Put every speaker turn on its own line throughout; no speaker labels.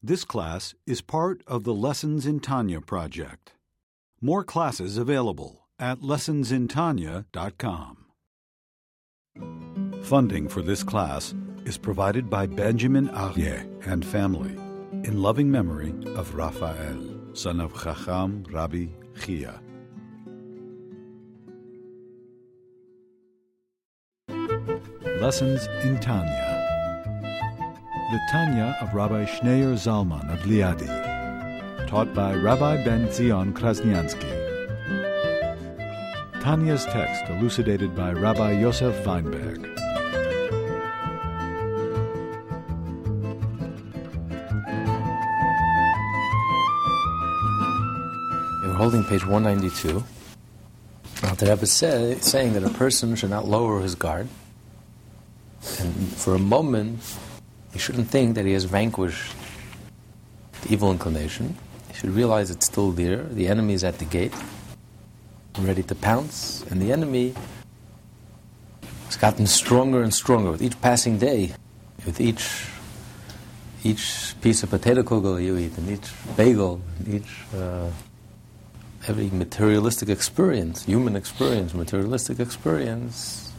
This class is part of the Lessons in Tanya project. More classes available at lessonsintanya.com. Funding for this class is provided by Benjamin Arye and family in loving memory of Raphael, son of Chacham Rabbi Chia. Lessons in Tanya. The Tanya of Rabbi Schneur Zalman of Liadi, taught by Rabbi Ben Zion Krasnianski. Tanya's text elucidated by Rabbi Yosef Weinberg.
We're holding page 192. Now, the Rebbe is saying that a person should not lower his guard. And for a moment, he shouldn't think that he has vanquished the evil inclination. He should realize it's still there. The enemy is at the gate, ready to pounce. And the enemy has gotten stronger and stronger with each passing day, with each each piece of potato kugel you eat, and each bagel, and each uh, every materialistic experience, human experience, materialistic experience,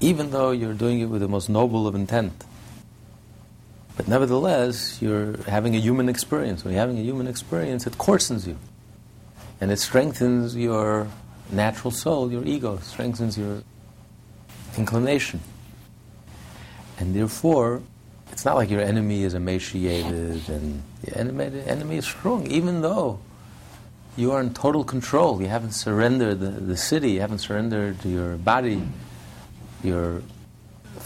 even though you're doing it with the most noble of intent. But nevertheless, you're having a human experience. When you're having a human experience, it coarsens you. And it strengthens your natural soul, your ego, strengthens your inclination. And therefore, it's not like your enemy is emaciated and the enemy, enemy is strong, even though you are in total control. You haven't surrendered the, the city, you haven't surrendered your body, your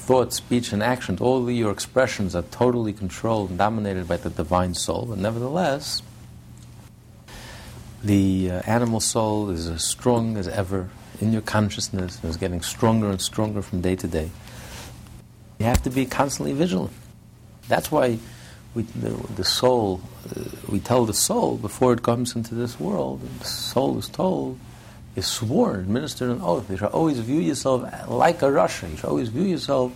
thought, speech, and actions. All your expressions are totally controlled and dominated by the divine soul. But nevertheless, the uh, animal soul is as strong as ever in your consciousness and is getting stronger and stronger from day to day. You have to be constantly vigilant. That's why we, the, the soul, uh, we tell the soul before it comes into this world, the soul is told, is sworn, administered an oath. You should always view yourself like a Rasha. You should always view yourself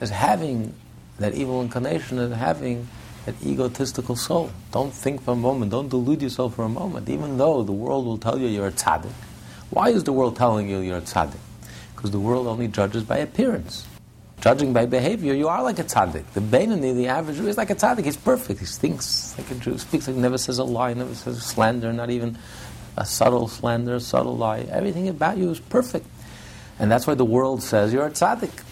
as having that evil inclination and having that egotistical soul. Don't think for a moment, don't delude yourself for a moment, even though the world will tell you you're a tzaddik. Why is the world telling you you're a tzaddik? Because the world only judges by appearance. Judging by behavior, you are like a tzaddik. The Beinoni, the average Jew, is like a tzaddik. He's perfect. He thinks like a Jew, speaks like never says a lie, never says slander, not even a subtle slander, a subtle lie. Everything about you is perfect. And that's why the world says you're a tzaddik.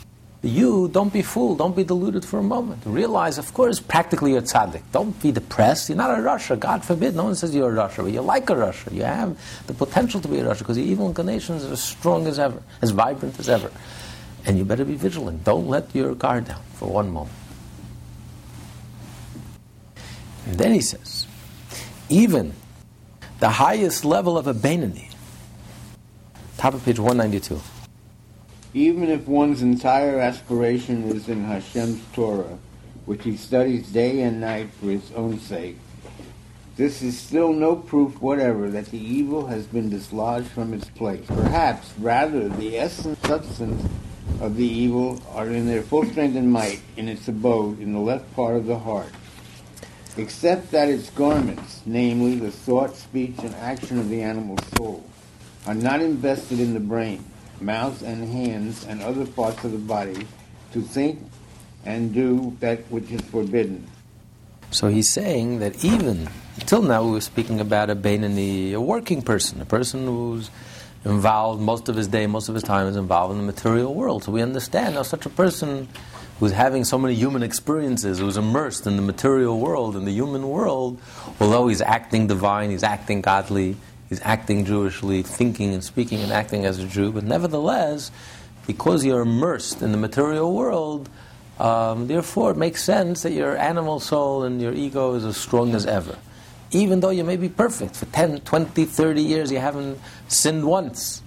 You, don't be fooled, don't be deluded for a moment. Realize, of course, practically you're a tzaddik. Don't be depressed. You're not a Rasha. God forbid. No one says you're a Rasha, but you're like a Rasha. You have the potential to be a Rasha because your evil inclinations are as strong as ever, as vibrant as ever. And you better be vigilant. Don't let your guard down for one moment. And then he says, even the highest level of a Beinoni, top of page 192.
Even if one's entire aspiration is in Hashem's Torah, which he studies day and night for his own sake, this is still no proof whatever that the evil has been dislodged from its place. Perhaps, rather, the essence substance of the evil are in their full strength and might in its abode in the left part of the heart. Except that its garments, namely the thought, speech, and action of the animal soul, are not invested in the brain, mouth, and hands, and other parts of the body to think and do that which is forbidden.
So he's saying that even until now we were speaking about a Beinoni, a working person, a person who's involved most of his day, most of his time is involved in the material world. So we understand now such a person who's having so many human experiences, who's immersed in the material world, in the human world, although he's acting divine, he's acting godly, he's acting Jewishly, thinking and speaking and acting as a Jew, but nevertheless, because you're immersed in the material world, um, therefore it makes sense that your animal soul and your ego is as strong as ever. Even though you may be perfect, for 10, 20, 30 years you haven't sinned once.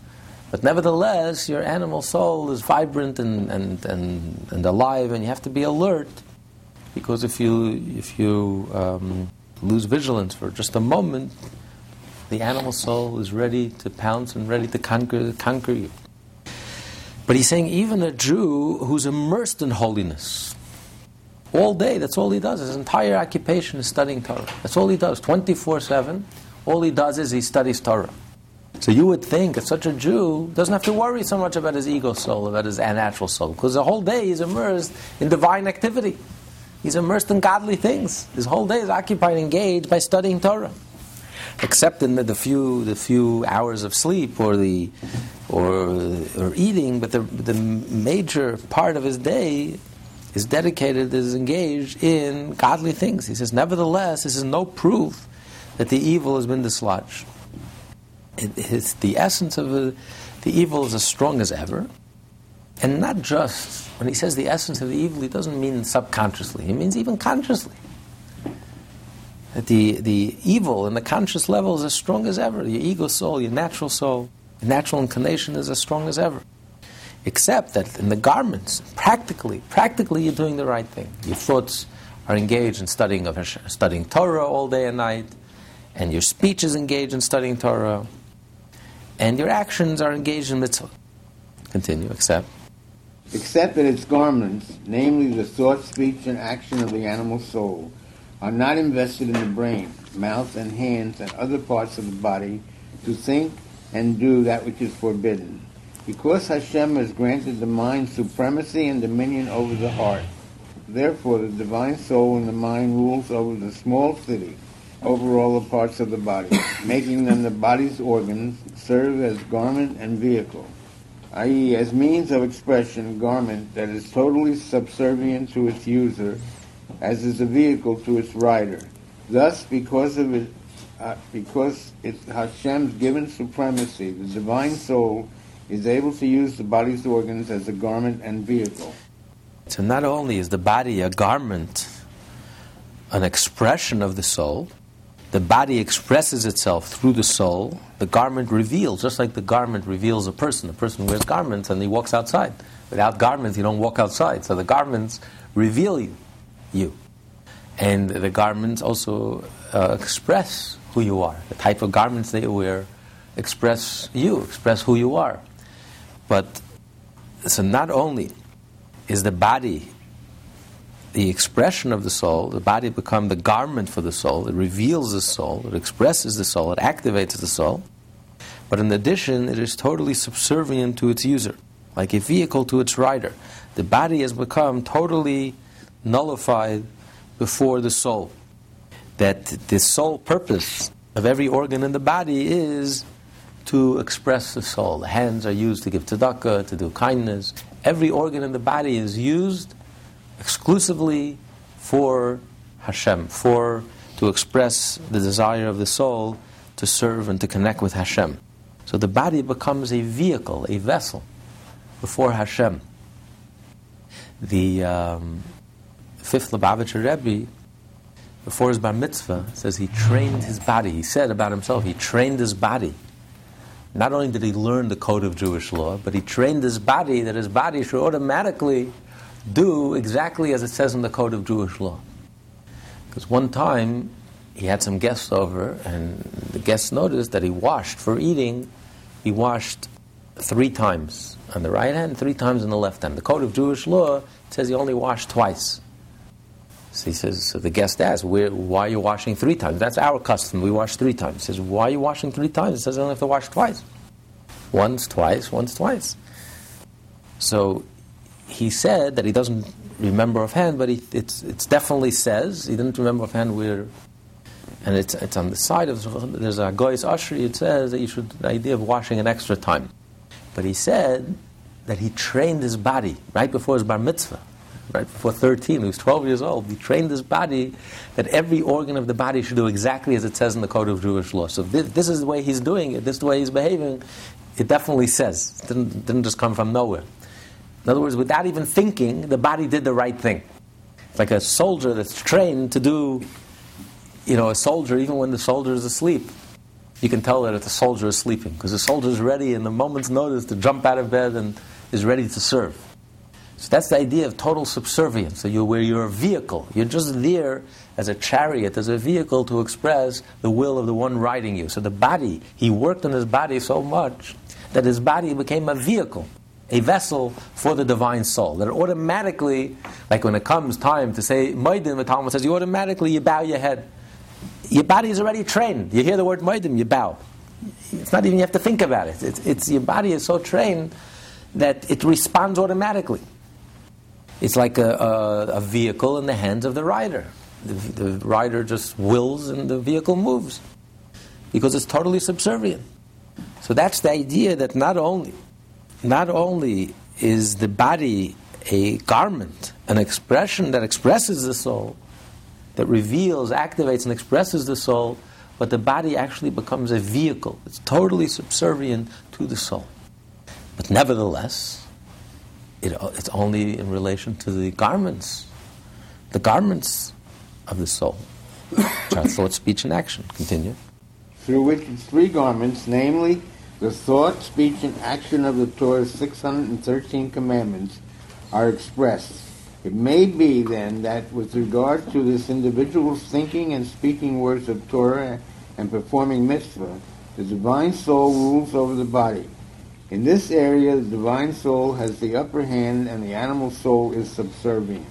But nevertheless, your animal soul is vibrant and, and, and, and alive, and you have to be alert. Because if you, if you um, lose vigilance for just a moment, the animal soul is ready to pounce and ready to conquer, conquer you. But he's saying even a Jew who's immersed in holiness, all day, that's all he does. His entire occupation is studying Torah. That's all he does, 24 7. All he does is he studies Torah. So you would think that such a Jew doesn't have to worry so much about his ego soul, about his natural soul, because the whole day he's immersed in divine activity. He's immersed in godly things. His whole day is occupied, engaged by studying Torah. Except in the, the few the few hours of sleep or the or or eating, but the the major part of his day is dedicated, is engaged in godly things. He says, nevertheless, this is no proof that the evil has been dislodged. The essence of the, the evil is as strong as ever. And not just, when he says the essence of the evil, he doesn't mean subconsciously, he means even consciously. That the, the evil in the conscious level is as strong as ever. Your ego soul, your natural soul, your natural inclination is as strong as ever. Except that in the garments, practically, practically you're doing the right thing. Your thoughts are engaged in studying, of, studying Torah all day and night, and your speech is engaged in studying Torah, and your actions are engaged in mitzvah. Continue, except.
Except that its garments, namely the thought, speech, and action of the animal soul, are not invested in the brain, mouth, and hands and other parts of the body to think and do that which is forbidden. Because Hashem has granted the mind supremacy and dominion over the heart, therefore the divine soul in the mind rules over the small city, over all the parts of the body, making them the body's organs, serve as garment and vehicle, i.e., as means of expression, garment that is totally subservient to its user, as is a vehicle to its rider. Thus, because of it, uh, because it's Hashem's given supremacy, the divine soul is able to use the body's organs as a garment and vehicle.
So not only is the body a garment, an expression of the soul, the body expresses itself through the soul. The garment reveals, just like the garment reveals a person. A person wears garments and he walks outside. Without garments, you don't walk outside. So the garments reveal you. you. And the garments also uh, express who you are. The type of garments they wear express you, express who you are. But so not only is the body the expression of the soul, the body become the garment for the soul, it reveals the soul, it expresses the soul, it activates the soul. But in addition, it is totally subservient to its user, like a vehicle to its rider. The body has become totally nullified before the soul. That the sole purpose of every organ in the body is to express the soul. The hands are used to give tzedakah, to do kindness. Every organ in the body is used exclusively for Hashem, for to express the desire of the soul to serve and to connect with Hashem. So the body becomes a vehicle, a vessel before Hashem. The um, fifth Lubavitcher Rebbe, before his bar mitzvah, says he trained his body. He said about himself, he trained his body not only did he learn the code of Jewish law, but he trained his body that his body should automatically do exactly as it says in the code of Jewish law. Because one time he had some guests over, and the guests noticed that he washed for eating, he washed three times on the right hand, three times on the left hand. The code of Jewish law says he only washed twice. So he says, so the guest asks, why are you washing three times? That's our custom. We wash three times. He says, why are you washing three times? He says, I only have to wash twice. Once, twice, once, twice. So he said that he doesn't remember offhand, but he, it's, it's definitely says, he didn't remember offhand where, and it's, it's on the side of, there's a Goy's Ashri, it says that you should, the idea of washing an extra time. But he said that he trained his body right before his bar mitzvah right before 13, he was 12 years old. He trained his body that every organ of the body should do exactly as it says in the code of Jewish law. So this, this is the way he's doing it, this is the way he's behaving. It definitely says. It didn't, didn't just come from nowhere. In other words, without even thinking, the body did the right thing. It's like a soldier that's trained to do, you know, a soldier, even when the soldier is asleep. You can tell that if the soldier is sleeping because the soldier is ready in the moment's notice to jump out of bed and is ready to serve. So that's the idea of total subservience. So you, where you're a vehicle, you're just there as a chariot, as a vehicle to express the will of the one riding you. So the body, he worked on his body so much that his body became a vehicle. A vessel for the divine soul. That automatically, like when it comes time to say Maidim, the Talmud says you automatically you bow your head. Your body is already trained. You hear the word Maidim, you bow. It's not even you have to think about it. It's, it's your body is so trained that it responds automatically. It's like a, a, a vehicle in the hands of the rider. The, the rider just wills and the vehicle moves because it's totally subservient. So that's the idea that not only, not only is the body a garment, an expression that expresses the soul, that reveals, activates, and expresses the soul, but the body actually becomes a vehicle. It's totally subservient to the soul. But nevertheless, it, it's only in relation to the garments, the garments of the soul. thought, speech, and action. Continue.
Through which three garments, namely the thought, speech, and action of the Torah's 613 commandments, are expressed. It may be, then, that with regard to this individual's thinking and speaking words of Torah and performing mitzvah, the divine soul rules over the body. In this area, the divine soul has the upper hand and the animal soul is subservient.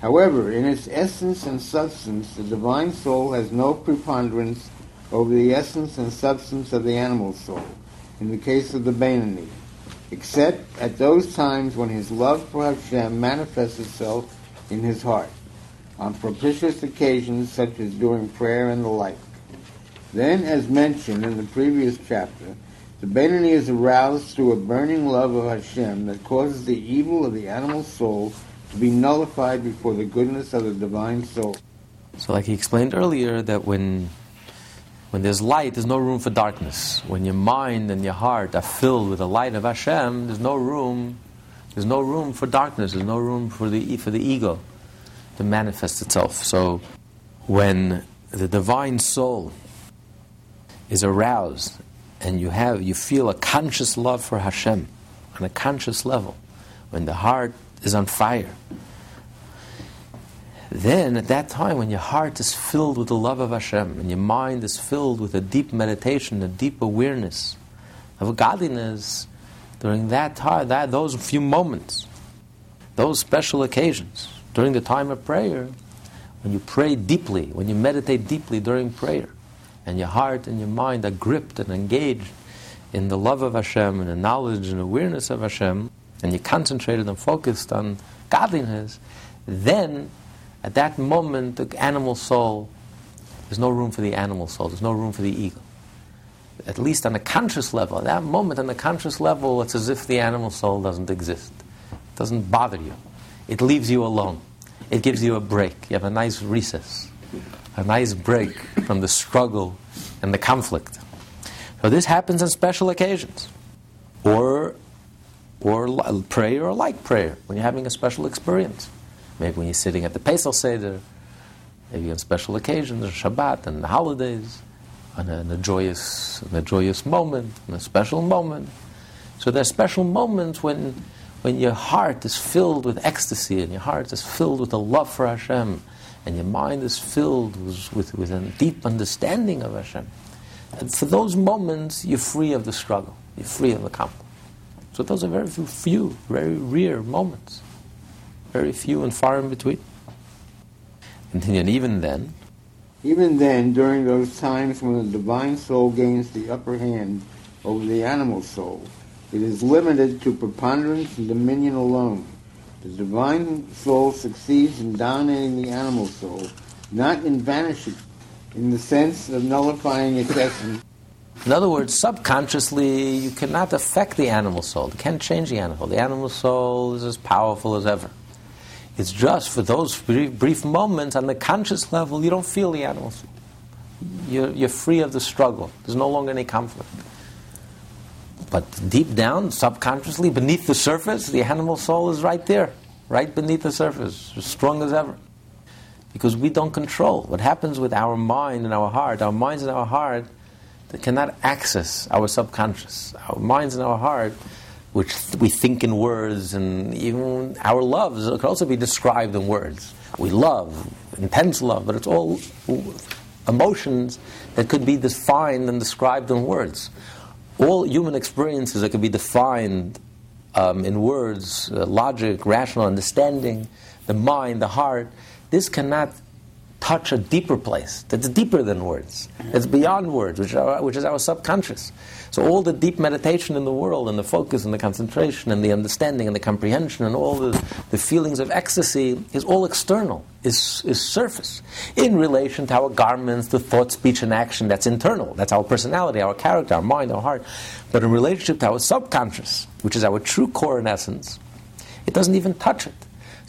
However, in its essence and substance, the divine soul has no preponderance over the essence and substance of the animal soul, in the case of the Beinoni, except at those times when his love for Hashem manifests itself in his heart, on propitious occasions such as during prayer and the like. Then, as mentioned in the previous chapter, the Beinoni is aroused through a burning love of Hashem that causes the evil of the animal soul to be nullified before the goodness of the divine soul.
So, like he explained earlier, that when when there's light, there's no room for darkness. When your mind and your heart are filled with the light of Hashem, there's no room. There's no room for darkness. There's no room for the for the ego to manifest itself. So, when the divine soul is aroused and you have you feel a conscious love for Hashem on a conscious level, when the heart is on fire, then at that time when your heart is filled with the love of Hashem and your mind is filled with a deep meditation, a deep awareness of godliness, during that time, that those few moments, those special occasions, during the time of prayer, when you pray deeply, when you meditate deeply during prayer, and your heart and your mind are gripped and engaged in the love of Hashem and the knowledge and awareness of Hashem, and you're concentrated and focused on godliness, then at that moment the animal soul, there's no room for the animal soul, there's no room for the ego. At least on a conscious level, at that moment on the conscious level, it's as if the animal soul doesn't exist. It doesn't bother you. It leaves you alone. It gives you a break. You have a nice recess a nice break from the struggle and the conflict. So this happens on special occasions, or or prayer or like prayer when you're having a special experience. Maybe when you're sitting at the Pesach Seder, maybe on special occasions, or Shabbat and the holidays, on a, a joyous, in a joyous moment, in a special moment. So there are special moments when, when your heart is filled with ecstasy and your heart is filled with a love for Hashem and your mind is filled with, with, with a deep understanding of Hashem. And for those moments, you're free of the struggle, you're free of the conflict. So those are very few, very rare moments, very few and far in between. And even then,
even then, during those times when the divine soul gains the upper hand over the animal soul, it is limited to preponderance and dominion alone. The divine soul succeeds in dominating the animal soul, not in vanishing, in the sense of nullifying its essence.
In other words, subconsciously, you cannot affect the animal soul. You can't change the animal. The animal soul is as powerful as ever. It's just for those brief, brief moments on the conscious level, you don't feel the animal. You're, you're free of the struggle. There's no longer any conflict. But deep down, subconsciously, beneath the surface, the animal soul is right there, right beneath the surface, as strong as ever. Because we don't control. What happens with our mind and our heart, our minds and our heart, cannot access our subconscious. Our minds and our heart, which we think in words, and even our loves can also be described in words. We love, intense love, but it's all emotions that could be defined and described in words all human experiences that can be defined um, in words, uh, logic, rational understanding, the mind, the heart, this cannot touch a deeper place that's deeper than words. It's beyond words, which, are, which is our subconscious. So all the deep meditation in the world, and the focus, and the concentration, and the understanding, and the comprehension, and all the, the feelings of ecstasy is all external, is, is surface, in relation to our garments, the thought, speech, and action that's internal. That's our personality, our character, our mind, our heart. But in relationship to our subconscious, which is our true core and essence, it doesn't even touch it.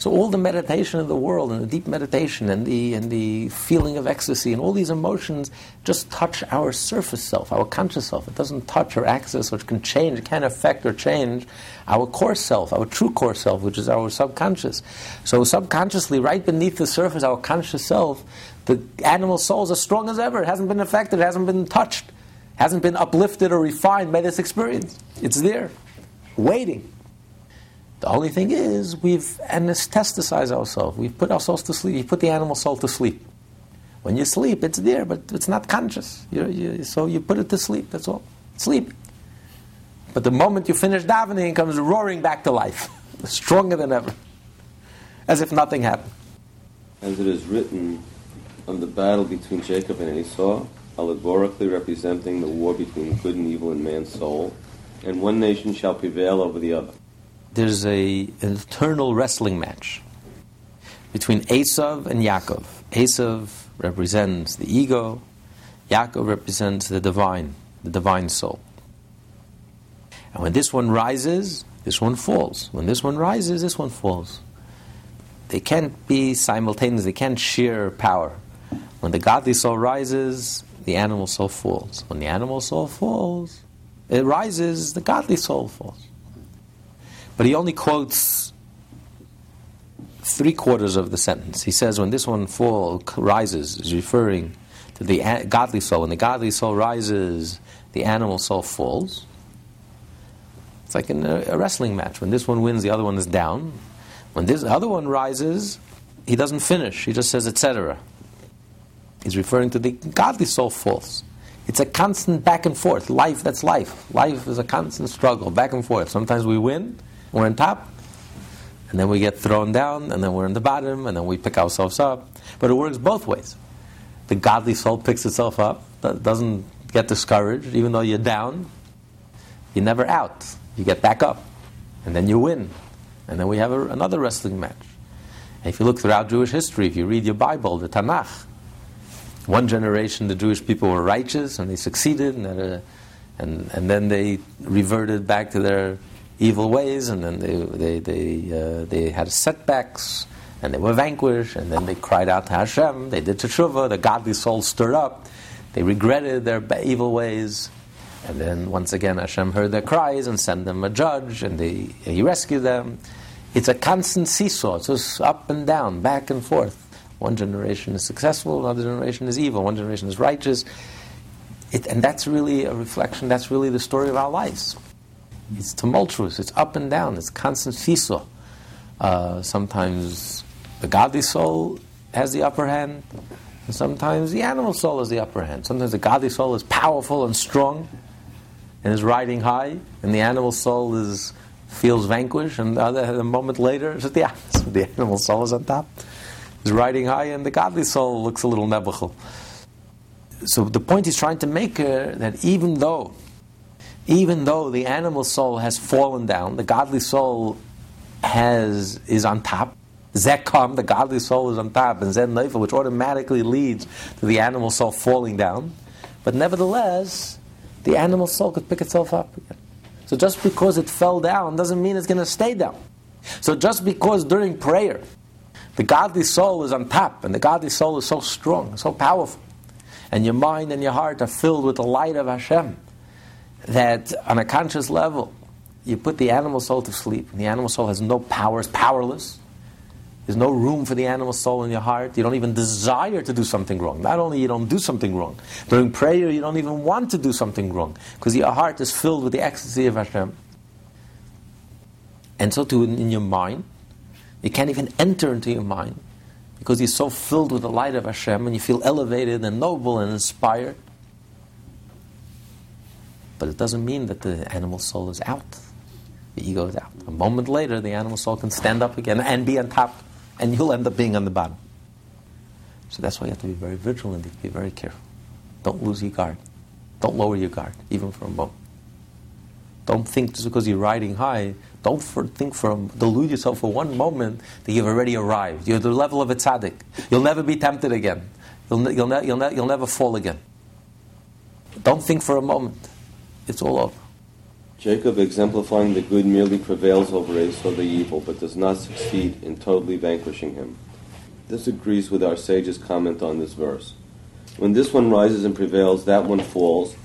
So all the meditation of the world and the deep meditation and the and the feeling of ecstasy and all these emotions just touch our surface self, our conscious self. It doesn't touch or access, which can change, it can affect or change our core self, our true core self, which is our subconscious. So subconsciously, right beneath the surface, our conscious self, the animal soul is as strong as ever. It hasn't been affected, it hasn't been touched, it hasn't been uplifted or refined by this experience. It's there, waiting. The only thing is, we've anesthetized ourselves. We've put ourselves to sleep. You put the animal soul to sleep. When you sleep, it's there, but it's not conscious. You, you, so you put it to sleep, that's all. Sleep. But the moment you finish davening, it comes roaring back to life, stronger than ever, as if nothing happened.
As it is written of the battle between Jacob and Esau, allegorically representing the war between good and evil in man's soul, and one nation shall prevail over the other
there's a, an eternal wrestling match between Esav and Yaakov. Esav represents the ego, Yaakov represents the divine, the divine soul. And when this one rises, this one falls. When this one rises, this one falls. They can't be simultaneous, they can't share power. When the godly soul rises, the animal soul falls. When the animal soul falls, it rises, the godly soul falls. But he only quotes three quarters of the sentence. He says, when this one fall rises, is referring to the godly soul. When the godly soul rises, the animal soul falls. It's like in a, wrestling match. When this one wins, the other one is down. When this other one rises, he doesn't finish. He just says, etc. He's referring to the godly soul falls. It's a constant back and forth. Life, that's life. Life is a constant struggle, back and forth. Sometimes we win, we're on top, and then we get thrown down, and then we're in the bottom, and then we pick ourselves up. But it works both ways. The godly soul picks itself up, doesn't get discouraged, even though you're down. You're never out. You get back up, and then you win. And then we have a, another wrestling match. And if you look throughout Jewish history, if you read your Bible, the Tanakh, one generation the Jewish people were righteous and they succeeded, and, a, and, and then they reverted back to their evil ways, and then they, they, they, uh, they had setbacks, and they were vanquished, and then they cried out to Hashem, they did teshuvah, the godly soul stirred up, they regretted their evil ways, and then once again Hashem heard their cries and sent them a judge, and they, he rescued them. It's a constant seesaw, it's just up and down, back and forth. One generation is successful, another generation is evil, one generation is righteous. It, and that's really a reflection, that's really the story of our lives. It's tumultuous. It's up and down. It's constant seesaw. Uh, sometimes the godly soul has the upper hand, and sometimes the animal soul has the upper hand. Sometimes the godly soul is powerful and strong, and is riding high, and the animal soul is feels vanquished, and the other, a moment later, it's the. The animal soul is on top, is riding high, and the godly soul looks a little nebuchal. So the point he's trying to make uh, that even though even though the animal soul has fallen down, the godly soul has is on top. Zekam, the godly soul is on top, and Zen Neifel, which automatically leads to the animal soul falling down. But nevertheless, the animal soul could pick itself up again. So just because it fell down doesn't mean it's going to stay down. So just because during prayer the godly soul is on top and the godly soul is so strong, so powerful, and your mind and your heart are filled with the light of Hashem, that on a conscious level, you put the animal soul to sleep, and the animal soul has no power, powerless. There's no room for the animal soul in your heart. You don't even desire to do something wrong. Not only you don't do something wrong, during prayer you don't even want to do something wrong because your heart is filled with the ecstasy of Hashem. And so too in your mind, you can't even enter into your mind because you're so filled with the light of Hashem and you feel elevated and noble and inspired. But it doesn't mean that the animal soul is out. The ego is out. A moment later, the animal soul can stand up again and be on top, and you'll end up being on the bottom. So that's why you have to be very vigilant, you have to be very careful. Don't lose your guard. Don't lower your guard, even for a moment. Don't think just because you're riding high, don't for, think for delude yourself for one moment that you've already arrived. You're the level of a tzaddik. You'll never be tempted again. You'll, you'll, you'll, you'll never fall again. Don't think for a moment. It's all over.
Jacob, exemplifying the good, merely prevails over Esau the evil, but does not succeed in totally vanquishing him. This agrees with our sage's comment on this verse. When this one rises and prevails, that one falls,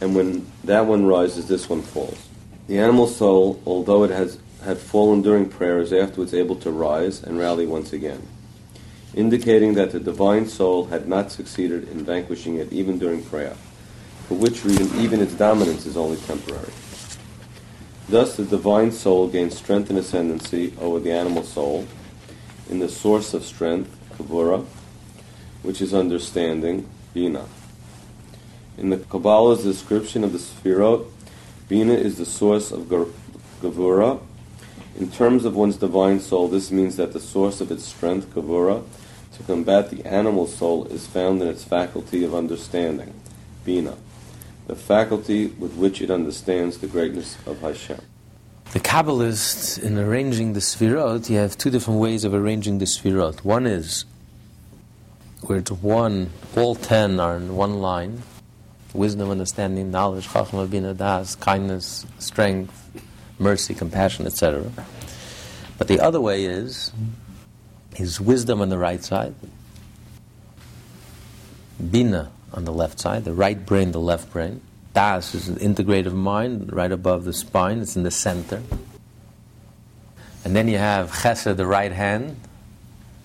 and when that one rises, this one falls. The animal soul, although it has had fallen during prayer, is afterwards able to rise and rally once again, indicating that the divine soul had not succeeded in vanquishing it even during prayer, for which reason even its dominance is only temporary. Thus, the divine soul gains strength and ascendancy over the animal soul in the source of strength, gevura, which is understanding, bina. In the Kabbalah's description of the Sefirot, Bina is the source of Gavura. In terms of one's divine soul, this means that the source of its strength, Gavura, to combat the animal soul is found in its faculty of understanding, Bina, the faculty with which it understands the greatness of Hashem.
The Kabbalists, in arranging the Sfirot, you have two different ways of arranging the Sfirot. One is where it's one, all ten are in one line, wisdom, understanding, knowledge, chachma, bina, das, kindness, strength, mercy, compassion, etc. But the other way is is wisdom on the right side, bina on the left side, the right brain, the left brain. Das is an integrative mind right above the spine, it's in the center. And then you have chesed, the right hand.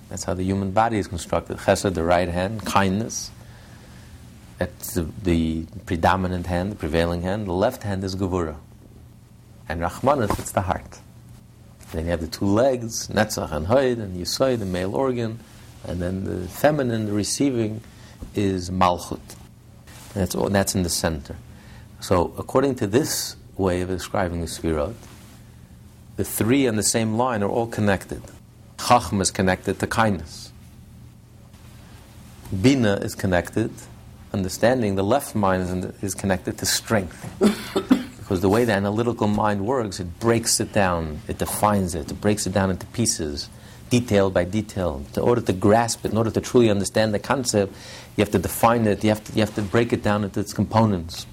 That's how the human body is constructed. Chesed, the right hand, kindness. That's the, the, predominant hand, the prevailing hand. The left hand is Gevura. And Rachmanis, it's the heart. Then you have the two legs, Netzach and Hoid, and Yisoid, the male organ. And then the feminine, the receiving, is Malchut. And that's, all, that's in the center. So, according to this way of describing the Sfirot, the three on the same line are all connected. Chachma is connected to kindness. Bina is connected understanding, the left mind is, is connected to strength. because the way the analytical mind works, it breaks it down, it defines it, it breaks it down into pieces, detail by detail. In order to grasp it, in order to truly understand the concept, you have to define it, you have to, you have to break it down into its components.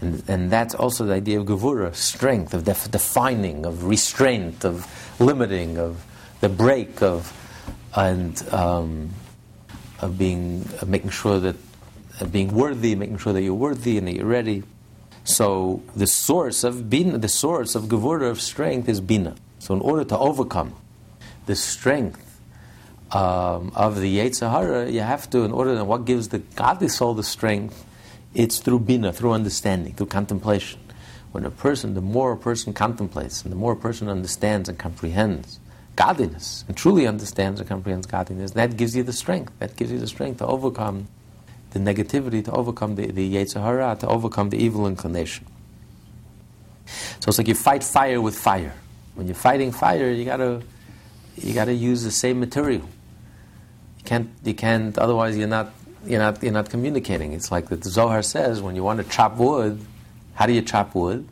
And, and that's also the idea of gevura, strength, of def- defining, of restraint, of limiting, of the break, of and um, of being of making sure that being worthy, making sure that you're worthy and that you're ready. So the source of bina, the source of gevura of strength is bina. So in order to overcome the strength um, of the Yetzer Hara, you have to, in order to, what gives the godly soul the strength, it's through bina, through understanding, through contemplation. When a person, the more a person contemplates, and the more a person understands and comprehends godliness, and truly understands and comprehends godliness, that gives you the strength. That gives you the strength to overcome the negativity, to overcome the, the Yetzer Hara, to overcome the evil inclination. So it's like you fight fire with fire. When you're fighting fire, you gotta you gotta use the same material. You can't you can't otherwise you're not you're not you're not communicating. It's like the Zohar says when you want to chop wood, how do you chop wood?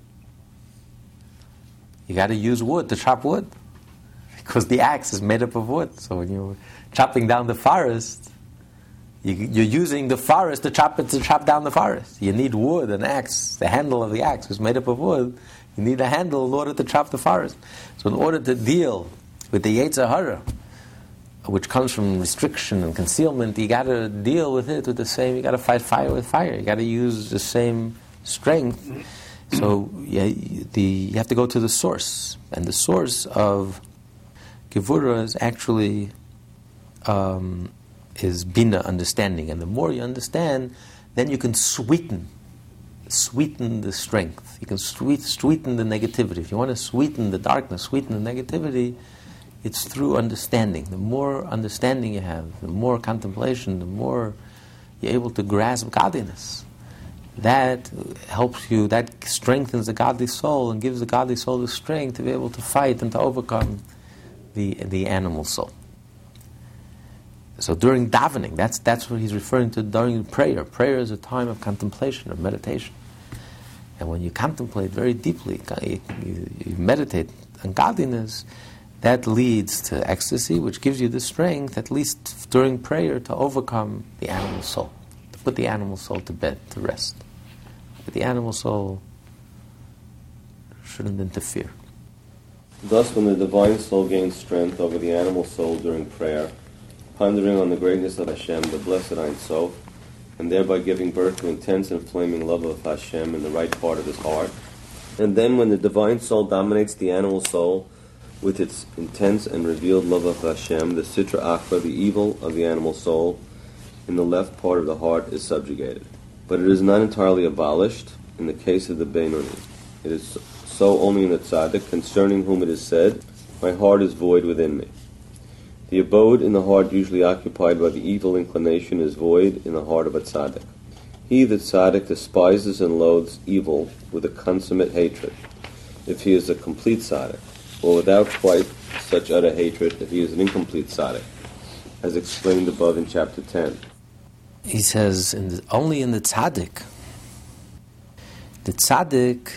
You gotta use wood to chop wood. Because the axe is made up of wood. So when you're chopping down the forest, you, are using the forest to chop it to chop down the forest. You need wood, an axe. The handle of the axe is made up of wood. You need a handle in order to chop the forest. So, in order to deal with the Yetzer Hara, which comes from restriction and concealment, you got to deal with it with the same. You got to fight fire with fire. You got to use the same strength. So, yeah, the, you have to go to the source, and the source of Gevura is actually. Um, is bina, understanding. And the more you understand, then you can sweeten, sweeten the strength. You can sweet, sweeten the negativity. If you want to sweeten the darkness, sweeten the negativity, it's through understanding. The more understanding you have, the more contemplation, the more you're able to grasp godliness. that helps you, that strengthens the godly soul and gives the godly soul the strength to be able to fight and to overcome the, the animal soul. So during davening, that's, that's what he's referring to during prayer. Prayer is a time of contemplation, of meditation. And when you contemplate very deeply, you, you, you meditate on godliness, that leads to ecstasy, which gives you the strength, at least during prayer, to overcome the animal soul, to put the animal soul to bed, to rest. But the animal soul shouldn't interfere.
Thus, when the divine soul gains strength over the animal soul during prayer, pondering on the greatness of Hashem, the blessed Ein Sof, and thereby giving birth to intense and flaming love of Hashem in the right part of his heart, and then when the divine soul dominates the animal soul with its intense and revealed love of Hashem, the Sitra Achra, the evil of the animal soul, in the left part of the heart is subjugated. But it is not entirely abolished in the case of the Benoni. It is so only in the tzaddik, concerning whom it is said, My heart is void within me. The abode in the heart usually occupied by the evil inclination is void in the heart of a tzaddik. He, the tzaddik, despises and loathes evil with a consummate hatred, if he is a complete tzaddik, or without quite such utter hatred if he is an incomplete tzaddik, as explained above in chapter 10.
He says, in the, only in the tzaddik, the tzaddik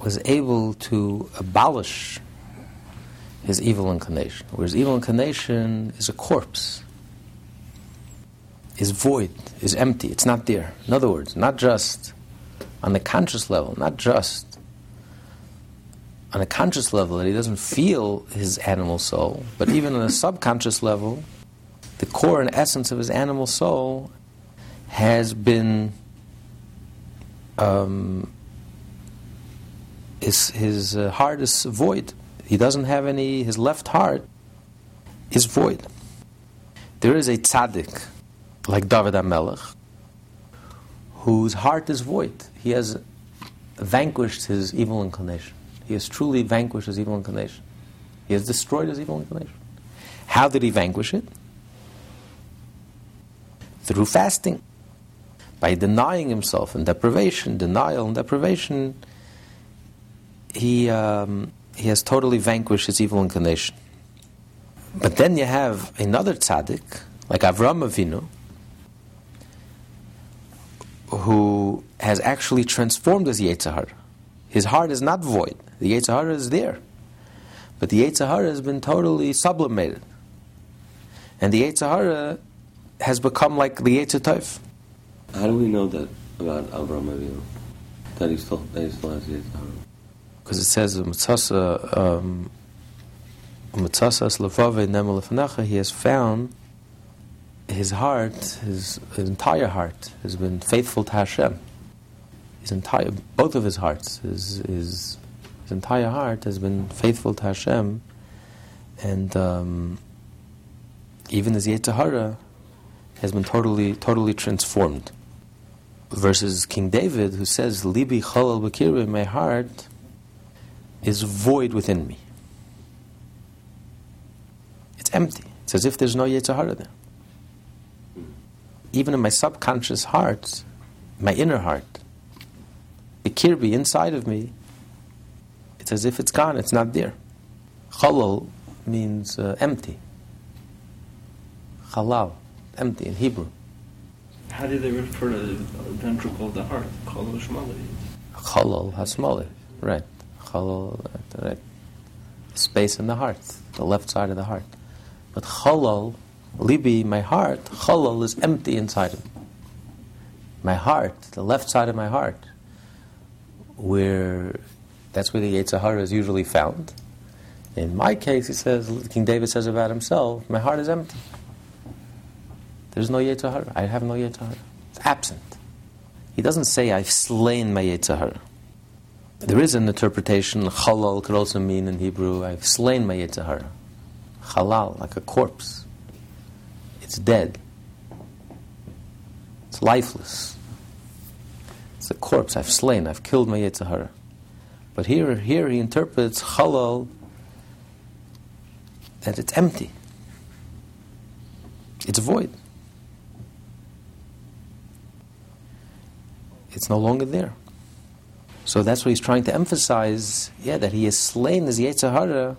was able to abolish his evil inclination, whereas evil inclination is a corpse, is void, is empty, it's not there. In other words, not just on the conscious level, not just on a conscious level that he doesn't feel his animal soul, but even on a subconscious level, the core and essence of his animal soul has been um, his, his uh, heart is void. He doesn't have any, his left heart is void. There is a tzaddik, like David HaMelech, whose heart is void. He has vanquished his evil inclination. He has truly vanquished his evil inclination. He has destroyed his evil inclination. How did he vanquish it? Through fasting. By denying himself in deprivation, denial and deprivation, he, um, he has totally vanquished his evil inclination. But then you have another tzaddik, like Avram Avinu, who has actually transformed his Yetzer Hara. His heart is not void. The Yetzer Hara is there. But the Yetzer Hara has been totally sublimated. And the Yetzer Hara has become like the Yetzirah.
How do we know that about Avram Avinu? That he still, that he still has Yetzer Hara?
because it says um, he has found his heart, his, his entire heart, has been faithful to Hashem. His entire, both of his hearts, his, his, his entire heart has been faithful to Hashem, and um, even his Yetzer Hara has been totally, totally transformed. Versus King David, who says, "Libi chalal b'kirbe," my heart is void within me. It's empty. It's as if there's no Yetzer Hara there. Even in my subconscious heart, my inner heart, the kirbi inside of me, it's as if it's gone, it's not there. Chalal means uh, empty. Halal, empty in Hebrew.
How do they refer to the ventricle of the heart? Chalal shmali.
Chalal hasmali, right chalal, right, space in the heart, the left side of the heart. But chalal, libi, my heart, chalal is empty inside of me. My heart, the left side of my heart, where that's where the Yetzer Hara is usually found. In my case, he says, King David says about himself, my heart is empty. There's no Yetzer Hara. I have no Yetzer Hara. It's absent. He doesn't say, I've slain my Yetzer Hara. There is an interpretation, halal could also mean in Hebrew, I've slain my Yetzer Hara. Halal, like a corpse. It's dead. It's lifeless. It's a corpse I've slain, I've killed my Yetzer Hara. But here, here he interprets halal that it's empty. It's void. it's no longer there. So that's what he's trying to emphasize, yeah, that he has slain his Yetzer Hara.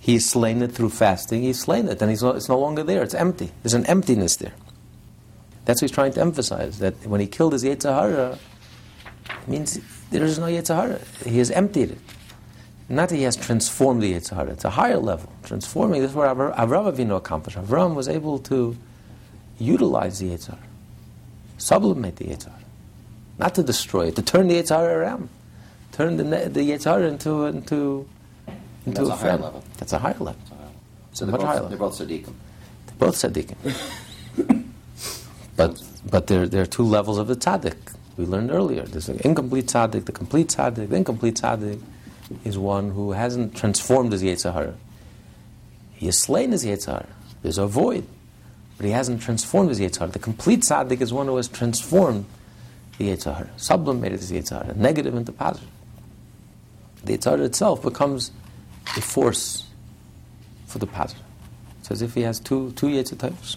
He has slain it through fasting, he's slain it, and no, it's no longer there, it's empty. There's an emptiness there. That's what he's trying to emphasize, that when he killed his Yetzer Hara, it means there is no Yetzer Hara. He has emptied it. Not that he has transformed the Yetzer Hara, it's a higher level. Transforming, this is what Avraham Avinu accomplished. Avraham was able to utilize the Yetzer Hara, sublimate the Yetzer Hara. Not to destroy it, to turn the Yetzer Hara around. Turn the, the Yetzer Hara into, into, into
That's
a,
a higher
friend.
level.
That's a higher level.
So they're
Much higher
both, they're both tzaddikim.
They're both tzaddikim. but but there, there are two levels of the tzaddik. We learned earlier. There's an incomplete tzaddik, the complete tzaddik. The incomplete tzaddik is one who hasn't transformed his Yetzer Hara. He has slain his Yetzer Hara. There's a void. But he hasn't transformed his Yetzer Hara. The complete tzaddik is one who has transformed the Yetzer Hara, sublimated his Yetzer Hara, negative into positive. The Yetzer Hara itself becomes a force for the positive. It's as if he has two, two Yetzer Haras.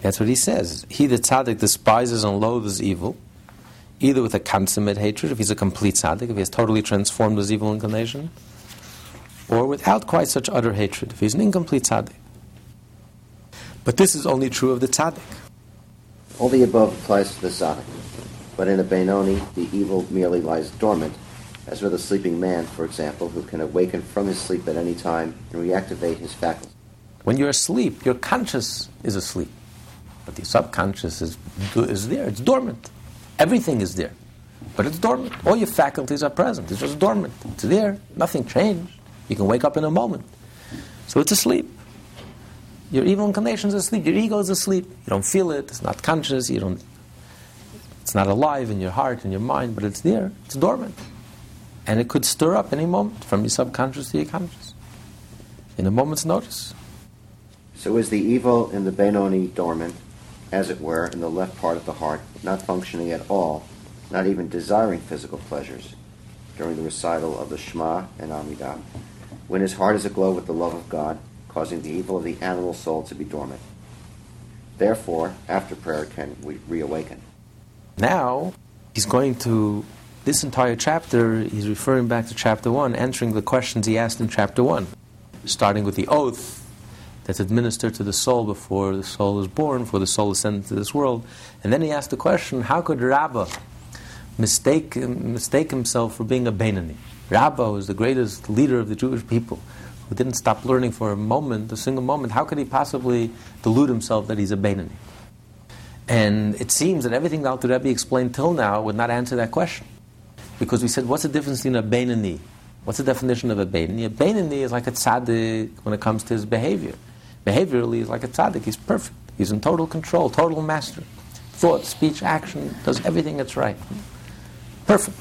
That's what he says. He, the tzaddik, despises and loathes evil, either with a consummate hatred, if he's a complete tzaddik, if he has totally transformed his evil inclination, or without quite such utter hatred, if he's an incomplete tzaddik. But this is only true of the tzaddik.
All the above applies to the tzaddik. But in a Beinoni, the evil merely lies dormant, as with a sleeping man, for example, who can awaken from his sleep at any time and reactivate his faculties.
When you're asleep, your conscious is asleep. But the subconscious is, is there, it's dormant. Everything is there, but it's dormant. All your faculties are present, it's just dormant. It's there, nothing changed. You can wake up in a moment. So it's asleep. Your evil inclination is asleep, your ego is asleep. You don't feel it, it's not conscious, you don't, it's not alive in your heart and your mind, but it's there, it's dormant. And it could stir up any moment from your subconscious to your conscious. In a moment's notice.
So is the evil in the Beinoni dormant, as it were, in the left part of the heart, not functioning at all, not even desiring physical pleasures, during the recital of the Shema and Amidah, when his heart is aglow with the love of God, causing the evil of the animal soul to be dormant. Therefore, after prayer can we reawaken.
Now, he's going to, this entire chapter, he's referring back to chapter 1, answering the questions he asked in chapter 1, starting with the oath that's administered to the soul before the soul is born, before the soul is sent into this world. And then he asked the question how could Rabbah mistake, mistake himself for being a Beinoni? Rabbah was the greatest leader of the Jewish people who didn't stop learning for a moment, a single moment. How could he possibly delude himself that he's a Beinoni? And it seems that everything that Alter Rebbe explained till now would not answer that question. Because we said, what's the difference between a Beinoni? What's the definition of a Beinoni? A Beinoni is like a tzaddik when it comes to his behavior. Behaviorally, he's like a tzaddik. He's perfect. He's in total control, total master. Thought, speech, action, does everything that's right. Perfect.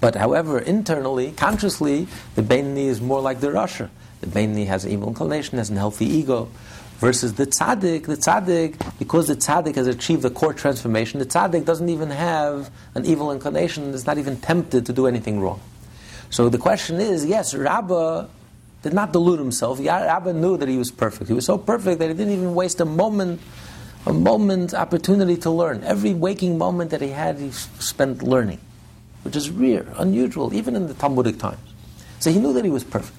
But however, internally, consciously, the Beinoni is more like the Rasha. The Beinoni has an evil inclination, has a healthy ego. Versus the tzaddik, the tzaddik, because the tzaddik has achieved the core transformation, the tzaddik doesn't even have an evil inclination, is not even tempted to do anything wrong. So the question is, yes, Rabbah did not delude himself. Rabbah knew that he was perfect. He was so perfect that he didn't even waste a moment, a moment opportunity to learn. Every waking moment that he had, he spent learning, which is rare, unusual, even in the Talmudic times. So he knew that he was perfect.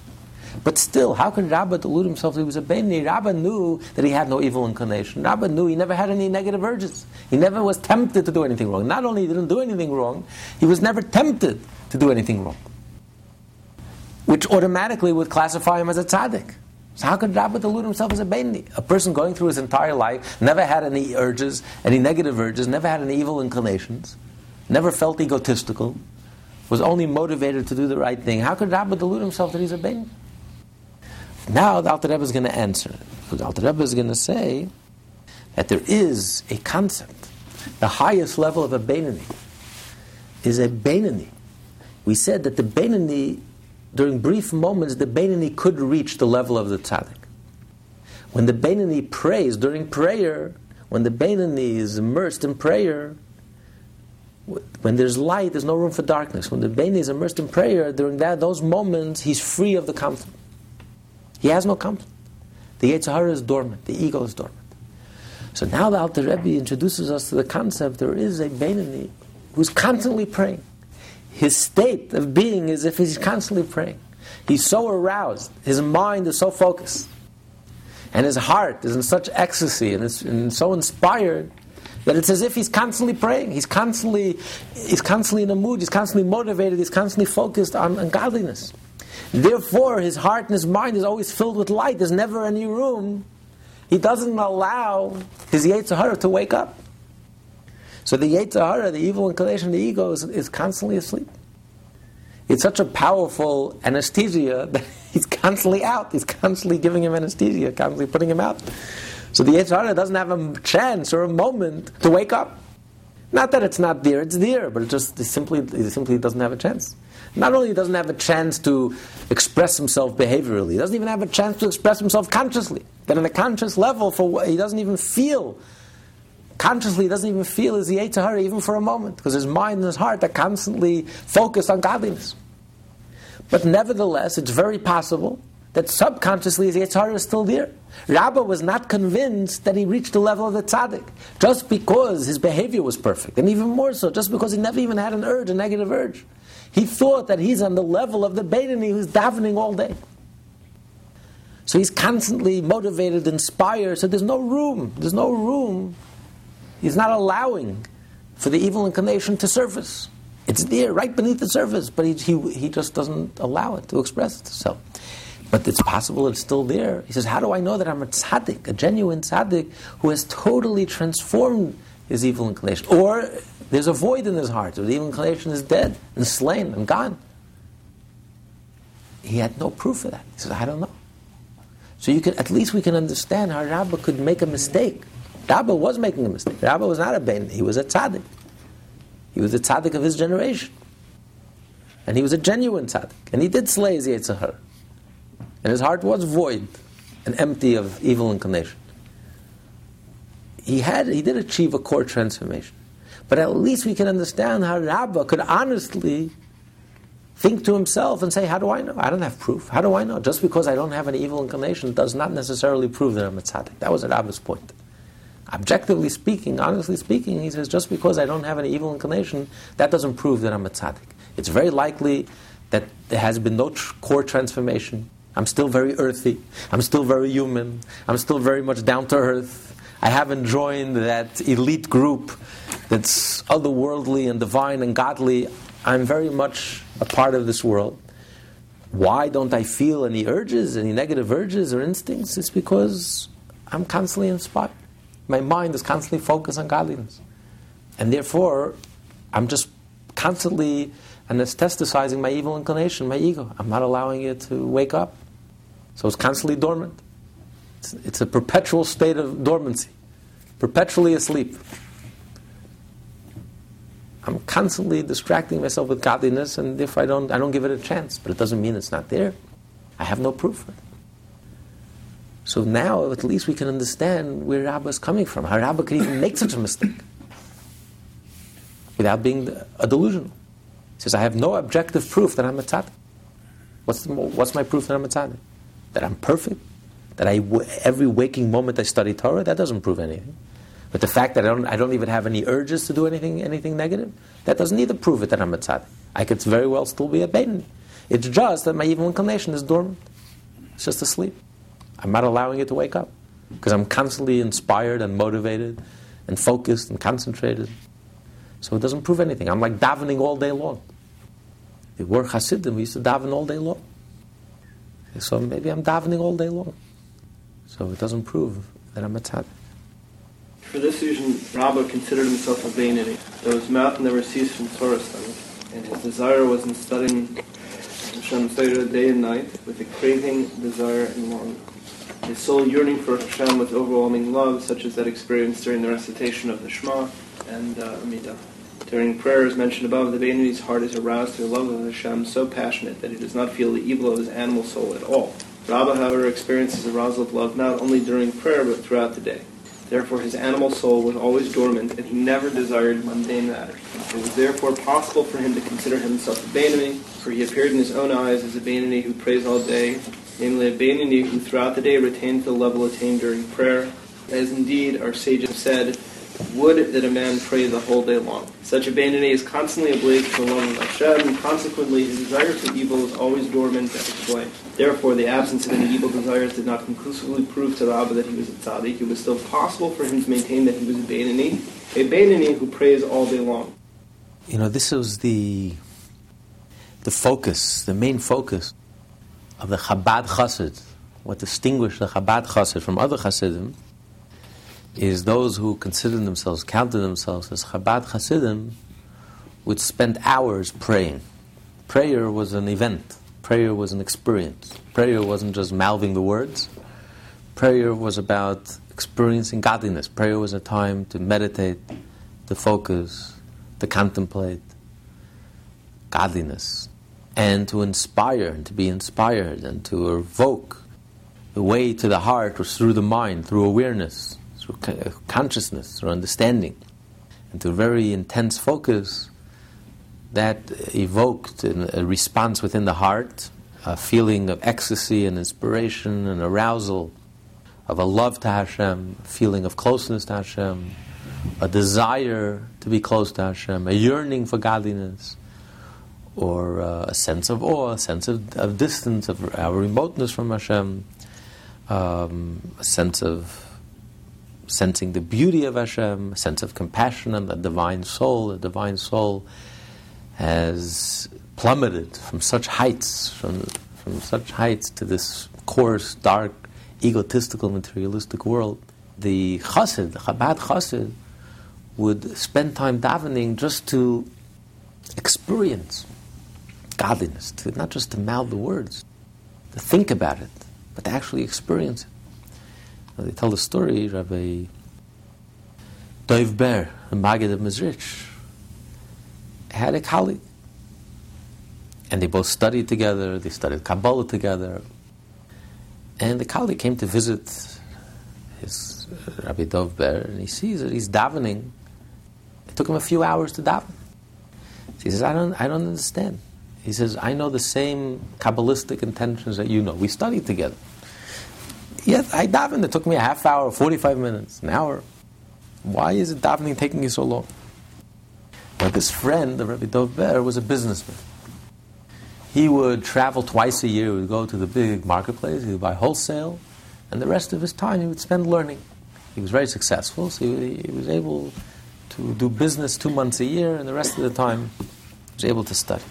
But still, how could Rabbah delude himself that he was a Beinoni? Rabbah knew that he had no evil inclination. Rabbah knew he never had any negative urges. He never was tempted to do anything wrong. Not only he didn't do anything wrong, he was never tempted to do anything wrong. Which automatically would classify him as a tzaddik. So how could Rabbah delude himself as a Beinoni? A person going through his entire life, never had any urges, any negative urges, never had any evil inclinations, never felt egotistical, was only motivated to do the right thing. How could Rabbah delude himself that he's a Beinoni? Now the Alter Rebbe is going to answer. The Alter Rebbe is going to say that there is a concept. The highest level of a Beinoni is a Beinoni. We said that the Beinoni, during brief moments, the Beinoni could reach the level of the tzaddik. When the Beinoni prays during prayer, when the Beinoni is immersed in prayer, when there's light, there's no room for darkness. When the Beinoni is immersed in prayer, during that, those moments, he's free of the conflict. He has no conflict. The Yetzer Hara is dormant. The ego is dormant. So now the Alter Rebbe introduces us to the concept there is a Beinoni who's constantly praying. His state of being is if he's constantly praying. He's so aroused, his mind is so focused, and his heart is in such ecstasy and, is, and so inspired that it's as if he's constantly praying. He's constantly, he's constantly in a mood, he's constantly motivated, he's constantly focused on, on godliness. Therefore, his heart and his mind is always filled with light. There's never any room. He doesn't allow his Yetzer Hara to wake up. So the Yetzer Hara, the evil inclination, the ego, is, is constantly asleep. It's such a powerful anesthesia that he's constantly out. He's constantly giving him anesthesia, constantly putting him out. So the Yetzer Hara doesn't have a chance or a moment to wake up. Not that it's not there, it's there, but it just it simply, it simply doesn't have a chance. Not only doesn't have a chance to express himself behaviorally, he doesn't even have a chance to express himself consciously. That on a conscious level, for he doesn't even feel consciously, doesn't even feel his Yetzer Hara even for a moment, because his mind and his heart are constantly focused on godliness. But nevertheless, it's very possible that subconsciously his Yetzer Hara is still there. Rabbah was not convinced that he reached the level of the tzaddik just because his behavior was perfect, and even more so, just because he never even had an urge, a negative urge. He thought that he's on the level of the Beinoni who's davening all day. So he's constantly motivated, inspired. So there's no room. There's no room. He's not allowing for the evil inclination to surface. It's there, right beneath the surface, but he, he, he just doesn't allow it to express itself. But it's possible it's still there. He says, How do I know that I'm a tzaddik, a genuine tzaddik who has totally transformed his evil inclination? Or there's a void in his heart, or the evil inclination is dead and slain and gone. He had no proof of that. He says, I don't know. So you can at least we can understand how Rabbah could make a mistake. Rabbah was making a mistake. Rabba was not a ben, he was a tzaddik. He was a tzaddik of his generation. And he was a genuine tzaddik. And he did slay his Yetzer Hara and his heart was void and empty of evil inclination. He had, he did achieve a core transformation. But at least we can understand how Rabba could honestly think to himself and say, How do I know? I don't have proof. How do I know? Just because I don't have an evil inclination does not necessarily prove that I'm a tzaddik. That was Rabba's point. Objectively speaking, honestly speaking, he says, just because I don't have an evil inclination, that doesn't prove that I'm a tzaddik. It's very likely that there has been no tr- core transformation I'm still very earthy. I'm still very human. I'm still very much down to earth. I haven't joined that elite group that's otherworldly and divine and godly. I'm very much a part of this world. Why don't I feel any urges, any negative urges or instincts? It's because I'm constantly inspired. My mind is constantly focused on godliness. And therefore, I'm just constantly anesthetizing my evil inclination, my ego. I'm not allowing it to wake up. So it's constantly dormant. It's, it's a perpetual state of dormancy, perpetually asleep. I'm constantly distracting myself with godliness, and if I don't, I don't give it a chance. But it doesn't mean it's not there. I have no proof. So now, at least we can understand where Rabbah is coming from. How Rabbah could even make such a mistake without being a delusional. He says, I have no objective proof that I'm a tzaddik. What's, what's my proof that I'm a tzaddik? that I'm perfect, that I every waking moment I study Torah, that doesn't prove anything. But the fact that I don't, I don't even have any urges to do anything, anything negative, that doesn't either prove it that I'm a tzaddik. I could very well still be a Beinoni. It's just that my evil inclination is dormant. It's just asleep. I'm not allowing it to wake up because I'm constantly inspired and motivated and focused and concentrated. So it doesn't prove anything. I'm like davening all day long. We were Hasidim, we used to daven all day long. So maybe I'm davening all day long. So it doesn't prove that I'm a tzaddik.
For this reason, Rabbah considered himself a Beinoni, though his mouth never ceased from Torah study, and his desire was in studying Hashem's Torah day and night with a craving, desire, and longing. His soul yearning for Hashem with overwhelming love, such as that experienced during the recitation of the Shema and uh, Amidah. During prayers mentioned above, the Beinoni's heart is aroused to the love of Hashem so passionate that he does not feel the evil of his animal soul at all. Rabbah, however, experiences arousal of love not only during prayer but throughout the day. Therefore, his animal soul was always dormant, and he never desired mundane matters. It was therefore possible for him to consider himself a Beinoni, for he appeared in his own eyes as a Beinoni who prays all day, namely a Beinoni who throughout the day retains the level attained during prayer, As indeed our sages said, would that a man pray the whole day long. Such a Beinoni is constantly ablaze to the love of Hashem, and consequently his desire for evil is always dormant at and explained. Therefore, the absence of any evil desires did not conclusively prove to Rabba that he was a tzaddik. It was still possible for him to maintain that he was a Beinoni, a Beinoni who prays all day long.
You know, this was the the focus, the main focus of the Chabad Chassid. What distinguished the Chabad Chassid from other Chassidim is those who considered themselves, counted themselves as Chabad Chassidim, would spend hours praying. Prayer was an event. Prayer was an experience. Prayer wasn't just mouthing the words. Prayer was about experiencing godliness. Prayer was a time to meditate, to focus, to contemplate godliness, and to inspire, and to be inspired, and to evoke. The way to the heart was through the mind, through awareness, through consciousness, through understanding, and through very intense focus that evoked a response within the heart, a feeling of ecstasy and inspiration and arousal, of a love to Hashem, a feeling of closeness to Hashem, a desire to be close to Hashem, a yearning for godliness, or uh, a sense of awe, a sense of, of distance, of our remoteness from Hashem, um, a sense of sensing the beauty of Hashem, a sense of compassion and the divine soul. The divine soul has plummeted from such heights, from, from such heights to this coarse, dark, egotistical, materialistic world. The chassid, the Chabad chassid, would spend time davening just to experience godliness, to not just to mouth the words, to think about it, but to actually experience it. They tell the story, Rabbi Dov Ber, the Maggid of Mezrich, had a colleague. And they both studied together, they studied Kabbalah together. And the colleague came to visit his uh, Rabbi Dov Ber, and he sees that he's davening. It took him a few hours to daven. He says, I don't, I don't understand. He says, I know the same Kabbalistic intentions that you know. We studied together. Yes, I davened. It took me a half hour, 45 minutes, an hour. Why is it davening taking you so long? But this friend, the Rabbi Dov Ber, was a businessman. He would travel twice a year. He would go to the big marketplace. He would buy wholesale. And the rest of his time he would spend learning. He was very successful, so he was able to do business two months a year, and the rest of the time he was able to study.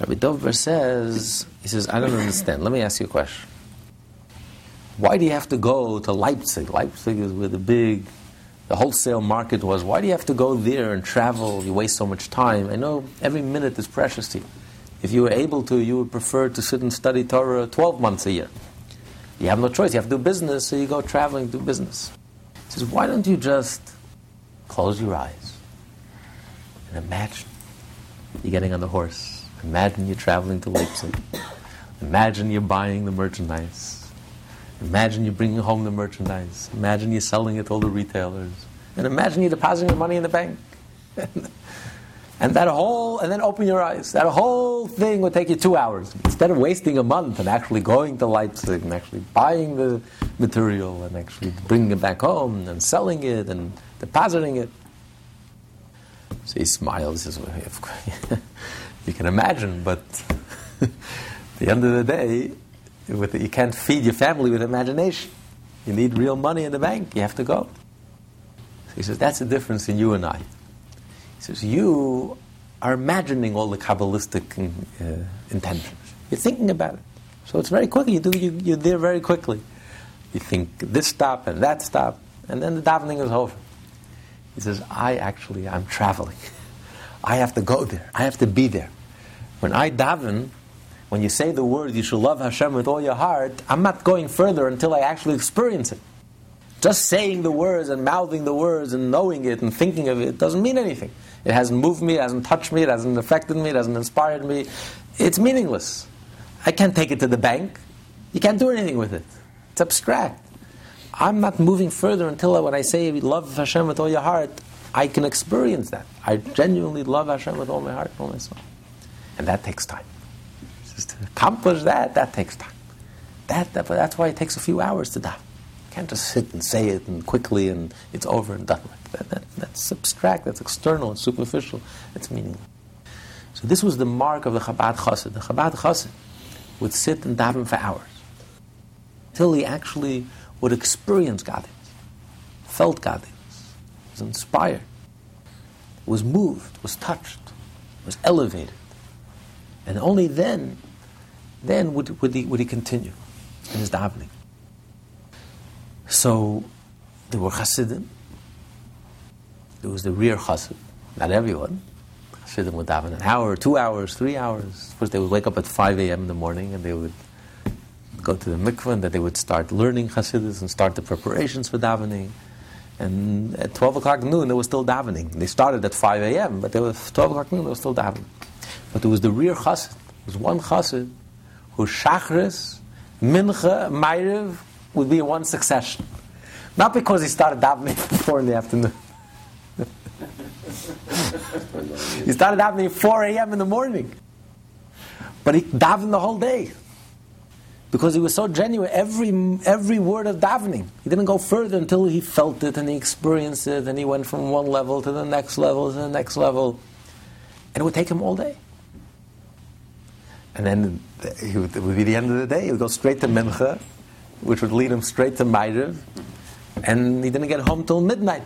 Rabbi Dov Ber says, he says, I don't understand. Let me ask you a question. Why do you have to go to Leipzig? Leipzig is where the big, the wholesale market was. Why do you have to go there and travel? You waste so much time. I know every minute is precious to you. If you were able to, you would prefer to sit and study Torah 12 months a year. You have no choice. You have to do business, so you go traveling, do business. He says, why don't you just close your eyes and imagine you're getting on the horse. Imagine you're traveling to Leipzig. Imagine you're buying the merchandise. Imagine you're bringing home the merchandise. Imagine you're selling it to all the retailers. And imagine you're depositing your money in the bank. and that whole, and then open your eyes. That whole thing would take you two hours. Instead of wasting a month and actually going to Leipzig and actually buying the material and actually bringing it back home and selling it and depositing it. So he smiles. He says, you can imagine, but at the end of the day, with you can't feed your family with imagination. You need real money in the bank. You have to go. He says, that's the difference in you and I. He says, you are imagining all the Kabbalistic uh, intentions. You're thinking about it. So it's very quickly. You do, you, you're there very quickly. You think this stop and that stop, and then the davening is over. He says, I actually, I'm traveling. I have to go there. I have to be there. When I daven, when you say the word, you should love Hashem with all your heart, I'm not going further until I actually experience it. Just saying the words and mouthing the words and knowing it and thinking of it doesn't mean anything. It hasn't moved me, it hasn't touched me, it hasn't affected me, it hasn't inspired me. It's meaningless. I can't take it to the bank. You can't do anything with it. It's abstract. I'm not moving further until when I say love Hashem with all your heart, I can experience that. I genuinely love Hashem with all my heart and all my soul. And that takes time to accomplish that, that takes time. That, that, that's why it takes a few hours to daven. You can't just sit and say it and quickly and it's over and done with. That, that, that's abstract, that's external, it's superficial, it's meaningless. So this was the mark of the Chabad Chassid. The Chabad Chassid would sit and daven for hours till he actually would experience godliness, felt godliness, was inspired, was moved, was touched, was elevated. And only then, then would, would, he, would he continue in his davening. So there were Hasidim, there was the rear Hasid, not everyone. Hasidim would daven an hour, two hours, three hours. First, they would wake up at 5 a.m. in the morning and they would go to the mikveh and that they would start learning Hasidus and start the preparations for davening. And at 12 o'clock noon, they were still davening. They started at 5 a.m., but were 12 o'clock noon, they were still davening. But there was the rear chassid. There was one chassid whose shachris, mincha, ma'ariv would be in one succession. Not because he started davening 4 in the afternoon. he started davening at 4 a.m. in the morning. But he davened the whole day because he was so genuine. Every every word of davening, he didn't go further until he felt it and he experienced it, and he went from one level to the next level to the next level, and it would take him all day. And then he would, it would be the end of the day. He would go straight to mincha, which would lead him straight to ma'ariv, and he didn't get home till midnight.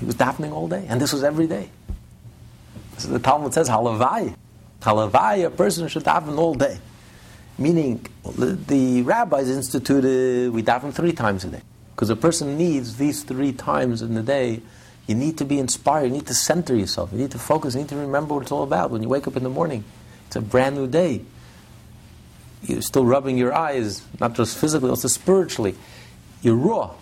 He was davening all day, and this was every day. So the Talmud says, halavai, halavai, a person should daven all day. Meaning, the, the rabbis instituted we daven three times a day. Because a person needs these three times in the day. You need to be inspired. You need to center yourself. You need to focus. You need to remember what it's all about. When you wake up in the morning, it's a brand new day. You're still rubbing your eyes, not just physically, also spiritually. You're raw.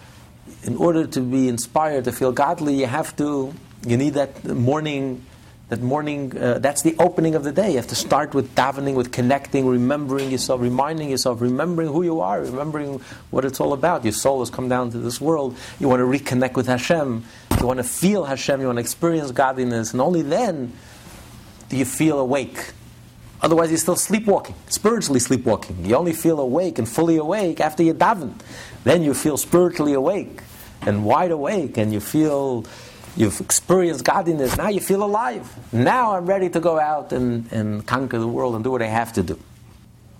In order to be inspired, to feel godly, you have to, you need that morning that morning, uh, that's the opening of the day. You have to start with davening, with connecting, remembering yourself, reminding yourself, remembering who you are, remembering what it's all about. Your soul has come down to this world. You want to reconnect with Hashem. You want to feel Hashem. You want to experience godliness. And only then do you feel awake. Otherwise, you're still sleepwalking, spiritually sleepwalking. You only feel awake and fully awake after you daven. Then you feel spiritually awake and wide awake, and you feel You've experienced godliness. Now you feel alive. Now I'm ready to go out and, and conquer the world and do what I have to do.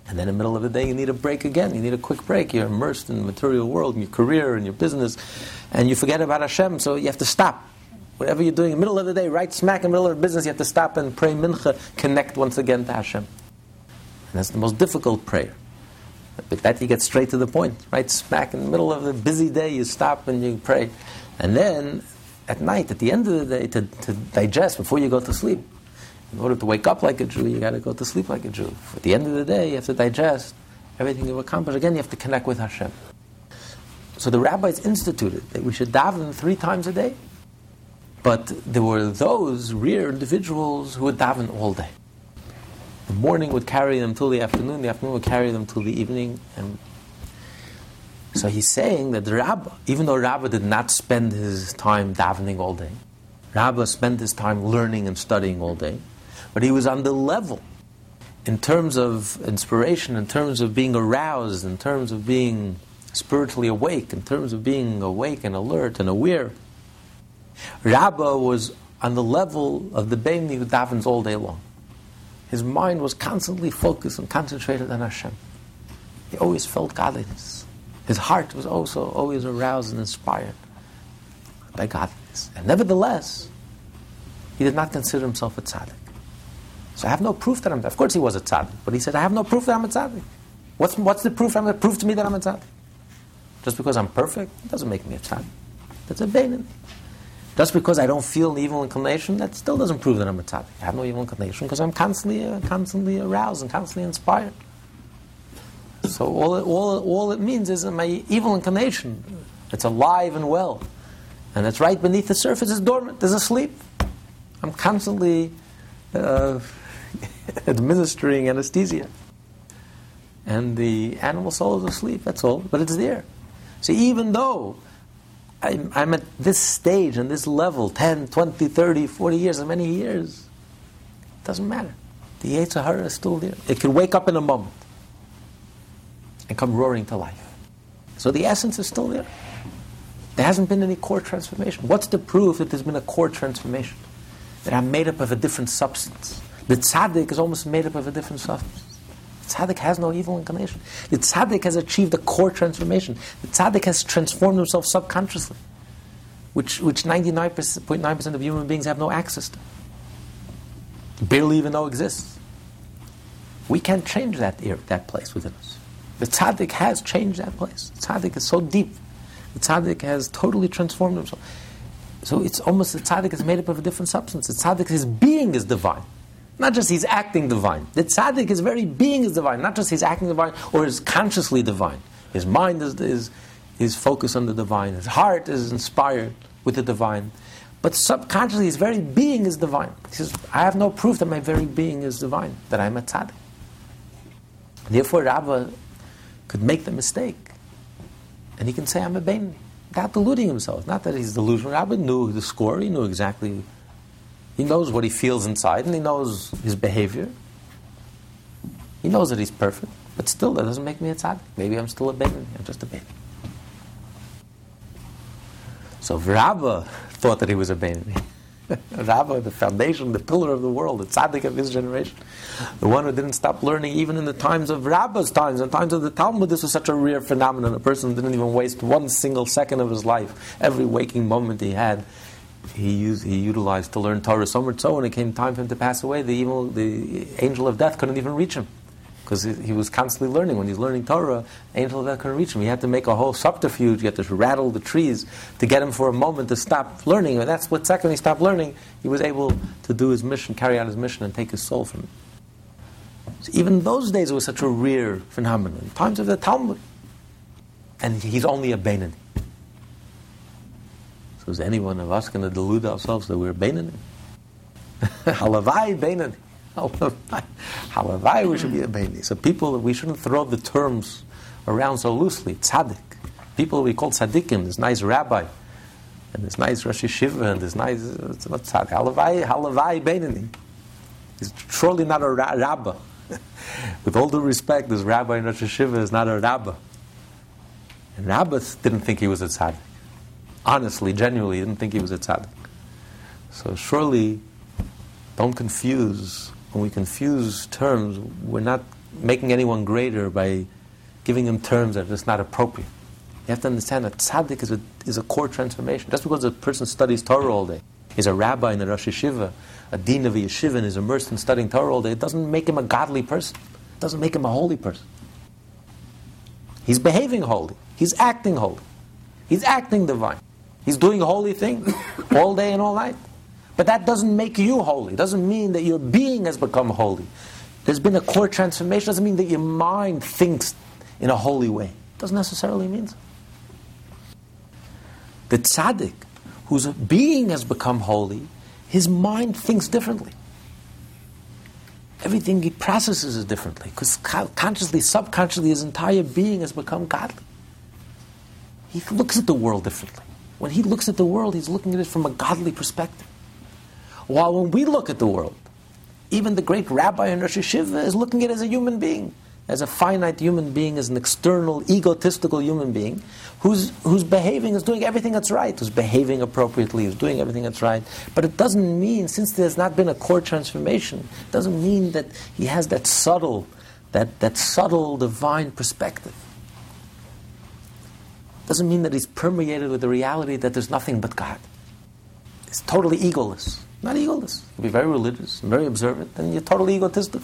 And then in the middle of the day, you need a break again. You need a quick break. You're immersed in the material world, in your career, in your business, and you forget about Hashem, so you have to stop. Whatever you're doing in the middle of the day, right smack in the middle of the business, you have to stop and pray mincha, connect once again to Hashem. And that's the most difficult prayer. But that you get straight to the point. Right smack in the middle of the busy day, you stop and you pray. And then at night, at the end of the day, to, to digest before you go to sleep. In order to wake up like a Jew, you got to go to sleep like a Jew. At the end of the day, you have to digest everything you've accomplished. Again, you have to connect with Hashem. So the rabbis instituted that we should daven three times a day. But there were those rare individuals who would daven all day. The morning would carry them till the afternoon, the afternoon would carry them till the evening, and so he's saying that Rabbah, even though Rabbah did not spend his time davening all day, Rabbah spent his time learning and studying all day, but he was on the level in terms of inspiration, in terms of being aroused, in terms of being spiritually awake, in terms of being awake and alert and aware. Rabbah was on the level of the Beni who davens all day long. His mind was constantly focused and concentrated on Hashem. He always felt godliness. His heart was also always aroused and inspired by godliness. And nevertheless, he did not consider himself a tzaddik. So I have no proof that I'm. Of course, he was a tzaddik, but he said, "I have no proof that I'm a tzaddik. What's what's the proof? I'm prove to me that I'm a tzaddik. Just because I'm perfect doesn't make me a tzaddik. That's a bainin. Just because I don't feel an evil inclination, that still doesn't prove that I'm a tzaddik. I have no evil inclination because I'm constantly, uh, constantly aroused and constantly inspired. So all it, all, all it means is my evil inclination, it's alive and well. And it's right beneath the surface, it's dormant, it's asleep. I'm constantly uh, administering anesthesia. And the animal soul is asleep, that's all, but it's there. So even though I'm, I'm at this stage and this level 10, 20, 30, 40 years, as many years, it doesn't matter. The Yetzer Hara is still there. It can wake up in a moment and come roaring to life. So the essence is still there. There hasn't been any core transformation. What's the proof that there's been a core transformation? That I'm made up of a different substance. The tzaddik is almost made up of a different substance. The tzaddik has no evil inclination. The tzaddik has achieved a core transformation. The tzaddik has transformed himself subconsciously, which, which 99.9% of human beings have no access to. Barely even know exists. We can't change that, that place within us. The tzaddik has changed that place. The tzaddik is so deep. The tzaddik has totally transformed himself. So it's almost the tzaddik is made up of a different substance. The tzaddik, his being is divine. Not just he's acting divine. The tzaddik, his very being is divine. Not just he's acting divine or is consciously divine. His mind is, is, is focused on the divine. His heart is inspired with the divine. But subconsciously, his very being is divine. He says, I have no proof that my very being is divine, that I'm a tzaddik. Therefore, Rabbah could make the mistake. And he can say, I'm a Bain, without deluding himself. Not that he's delusional. Rabbah knew the score, he knew exactly. He knows what he feels inside, and he knows his behavior. He knows that he's perfect, but still, that doesn't make me a tzaddik. Maybe I'm still a baby. I'm just a baby. So Rabbah thought that he was a baby. Rabbah, the foundation, the pillar of the world, the tzaddik of his generation, the one who didn't stop learning even in the times of Rabbah's times, in times of the Talmud, this was such a rare phenomenon. A person didn't even waste one single second of his life. Every waking moment he had, he used, he utilized to learn Torah. So much so, when it came time for him to pass away, the evil, the angel of death couldn't even reach him because he, was constantly learning. When he's learning Torah, angel death couldn't reach him. He had to make a whole subterfuge. He had to rattle the trees to get him for a moment to stop learning. And that's what second he stopped learning, he was able to do his mission, carry out his mission, and take his soul from him. So even those days, it was such a rare phenomenon. Times of the Talmud, and he's only a Beinoni. So is any one of us going to delude ourselves that we're Beinoni? Halavai Beinoni. Halavai, we should be a baby. So people, we shouldn't throw the terms around so loosely. Tzaddik. People we call tzaddikim, this nice rabbi, and this nice Rosh Yeshiva, and this nice, what's tzaddik? Halavai, halavai Beinoni. He's surely not a ra- rabbi. With all due respect, this rabbi in Rosh Yeshiva is not a rabbi. And rabbis didn't think he was a tzaddik. Honestly, genuinely, didn't think he was a tzaddik. So surely, don't confuse when we confuse terms, we're not making anyone greater by giving him terms that are just not appropriate. You have to understand that tzaddik is a, is a core transformation. Just because a person studies Torah all day, is a rabbi in a Rosh Yeshiva, a dean of a yeshiva, and is immersed in studying Torah all day, it doesn't make him a godly person. It doesn't make him a holy person. He's behaving holy. He's acting holy. He's acting divine. He's doing a holy things all day and all night. But that doesn't make you holy. It doesn't mean that your being has become holy. There's been a core transformation. It doesn't mean that your mind thinks in a holy way. It doesn't necessarily mean so. The tzaddik, whose being has become holy, his mind thinks differently. Everything he processes is differently because consciously, subconsciously, his entire being has become godly. He looks at the world differently. When he looks at the world, he's looking at it from a godly perspective. While when we look at the world, even the great rabbi in Rosh Yeshiva is looking at it as a human being, as a finite human being, as an external, egotistical human being, who's, who's behaving, is doing everything that's right, who's behaving appropriately, who's doing everything that's right. But it doesn't mean, since there's not been a core transformation, it doesn't mean that he has that subtle, that, that subtle divine perspective. It doesn't mean that he's permeated with the reality that there's nothing but God. It's totally egoless. Not egoless. You be very religious, very observant, and you're totally egotistic.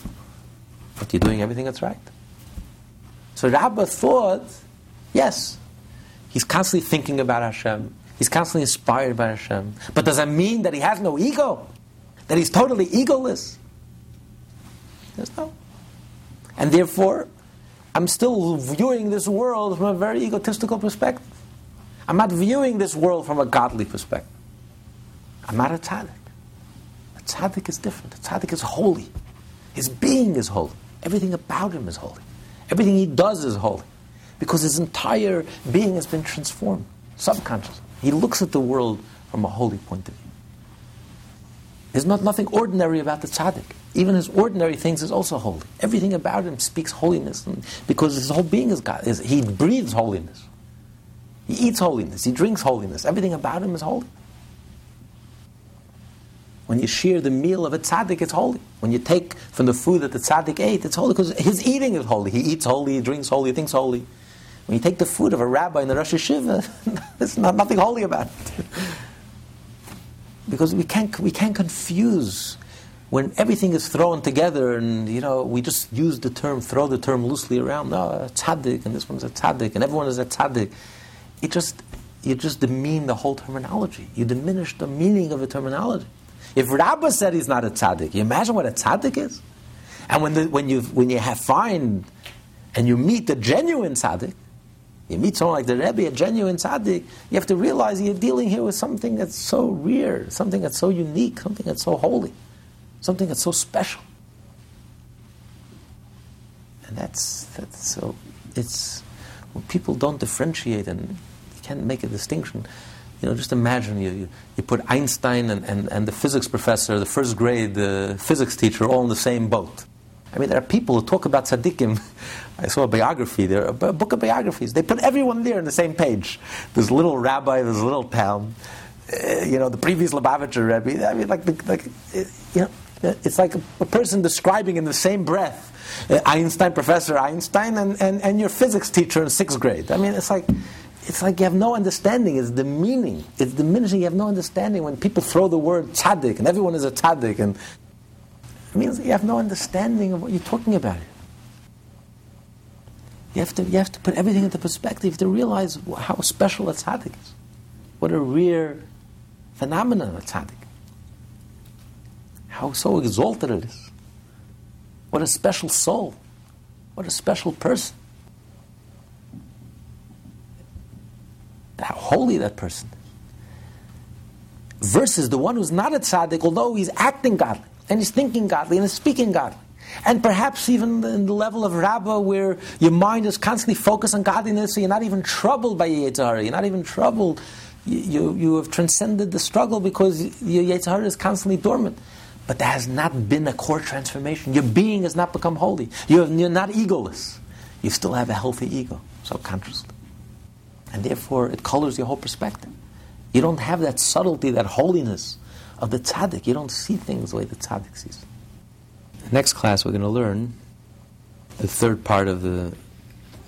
But you're doing everything that's right. So Rabbah thought, yes, he's constantly thinking about Hashem. He's constantly inspired by Hashem. But does that mean that he has no ego? That he's totally egoless? There's no. And therefore, I'm still viewing this world from a very egotistical perspective. I'm not viewing this world from a godly perspective. I'm not a tzaddik. Tzaddik is different. Tzaddik is holy. His being is holy. Everything about him is holy. Everything he does is holy. Because his entire being has been transformed, subconsciously. He looks at the world from a holy point of view. There's not nothing ordinary about the tzaddik. Even his ordinary things is also holy. Everything about him speaks holiness, because his whole being is God. He breathes holiness. He eats holiness. He drinks holiness. Everything about him is holy. When you share the meal of a tzaddik, it's holy. When you take from the food that the tzaddik ate, it's holy because his eating is holy. He eats holy, he drinks holy, he thinks holy. When you take the food of a rabbi in the Rosh Yeshiva, there's not, nothing holy about it. because we can't, we can't confuse when everything is thrown together and you know we just use the term throw the term loosely around no a tzaddik and this one's a tzaddik and everyone is a tzaddik it just you just demean the whole terminology you diminish the meaning of the terminology if Rabbah said he's not a tzaddik, you imagine what a tzaddik is? And when, the, when, you, when you have find and you meet the genuine tzaddik, you meet someone like the Rebbe, a genuine tzaddik, you have to realize you're dealing here with something that's so rare, something that's so unique, something that's so holy, something that's so special. And that's, that's so, it's, people don't differentiate and can't make a distinction, you know, just imagine you, you, you put Einstein and, and, and the physics professor, the first grade physics teacher, all in the same boat. I mean, there are people who talk about tzaddikim. I saw a biography there, a book of biographies. They put everyone there on the same page. This little rabbi, this little town, uh, you know, the previous Lubavitcher Rebbe. I mean, like, like uh, you know, it's like a, a, person describing in the same breath uh, Einstein, Professor Einstein, and, and, and your physics teacher in sixth grade. I mean, it's like it's like you have no understanding. It's the meaning. It's diminishing. You have no understanding when people throw the word tzaddik and everyone is a tzaddik, and it means you have no understanding of what you're talking about. You have to, you have to put everything into perspective. To realize how special a tzaddik is. What a rare phenomenon a tzaddik. How so exalted it is. What a special soul. What a special person. How holy that person. Versus the one who's not a tzaddik, although he's acting godly, and he's thinking godly, and he's speaking godly. And perhaps even in the level of Rabbah, where your mind is constantly focused on godliness, so you're not even troubled by Yetzer Hara, you're not even troubled. You, you, you, have transcended the struggle because your Yetzer Hara is constantly dormant. But there has not been a core transformation. Your being has not become holy. You have, you're not egoless. You still have a healthy ego, subconsciously. And therefore, it colors your whole perspective. You don't have that subtlety, that holiness of the tzaddik. You don't see things the way the tzaddik sees. Next class, we're going to learn the third part of the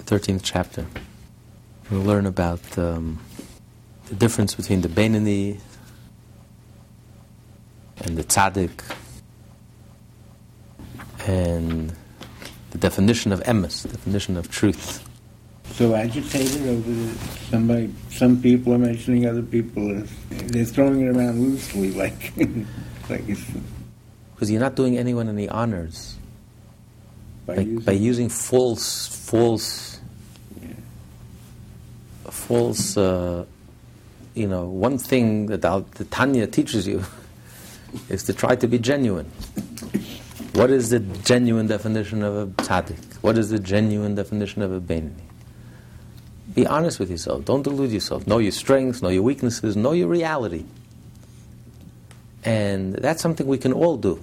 13th chapter. We'll learn about um, the difference between the Beinoni and the tzaddik and the definition of emes, definition of truth
so agitated over somebody. Some people are mentioning other people. They're throwing it around loosely, like like it's.
Because you're not doing anyone any honors by, by, using, by using false, false, yeah. false. Uh, you know, one thing that the Tanya teaches you is to try to be genuine. What is the genuine definition of a tzaddik? What is the genuine definition of a beinoni? Be honest with yourself. Don't delude yourself. Know your strengths, know your weaknesses, know your reality. And that's something we can all do.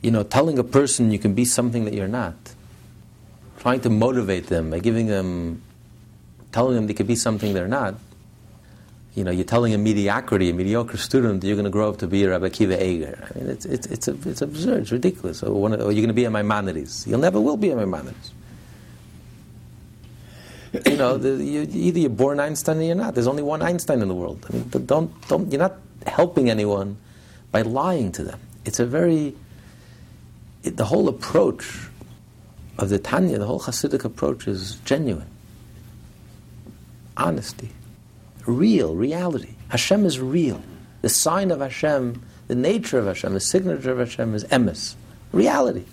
You know, telling a person you can be something that you're not, trying to motivate them by giving them, telling them they could be something they're not. You know, you're telling a mediocrity, a mediocre student, that you're going to grow up to be a Rabbi Akiva Eger. I mean, it's, it's, it's, a, it's absurd, it's ridiculous. Or, one, or you're going to be a Maimonides. You'll never will be a Maimonides you know, the, you, either you're born Einstein or you're not. There's only one Einstein in the world. I mean, don't, don't, you're not helping anyone by lying to them. It's a very, it, the whole approach of the Tanya, the whole Hasidic approach is genuine. Honesty. Real, reality. Hashem is real. The sign of Hashem, the nature of Hashem, the signature of Hashem is emes. Reality.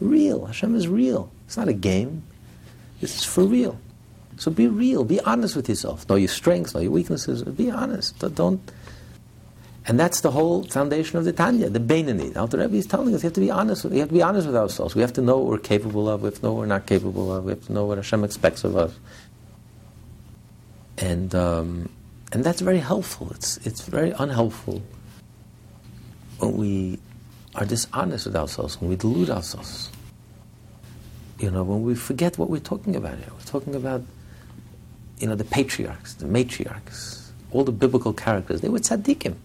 Real. Hashem is real. It's not a game. It's for real. So be real, be honest with yourself. Know your strengths, know your weaknesses, be honest. Don't. And that's the whole foundation of the Tanya, the Beinoni. Now the Rebbe is telling us you have to be honest. With, you have to be honest with ourselves. We have to know what we're capable of. We have to know what we're not capable of. We have to know what Hashem expects of us. And um, and that's very helpful. It's it's very unhelpful when we are dishonest with ourselves, when we delude ourselves. You know, when we forget what we're talking about here. We're talking about you know, the patriarchs, the matriarchs, all the biblical characters, they were tzaddikim.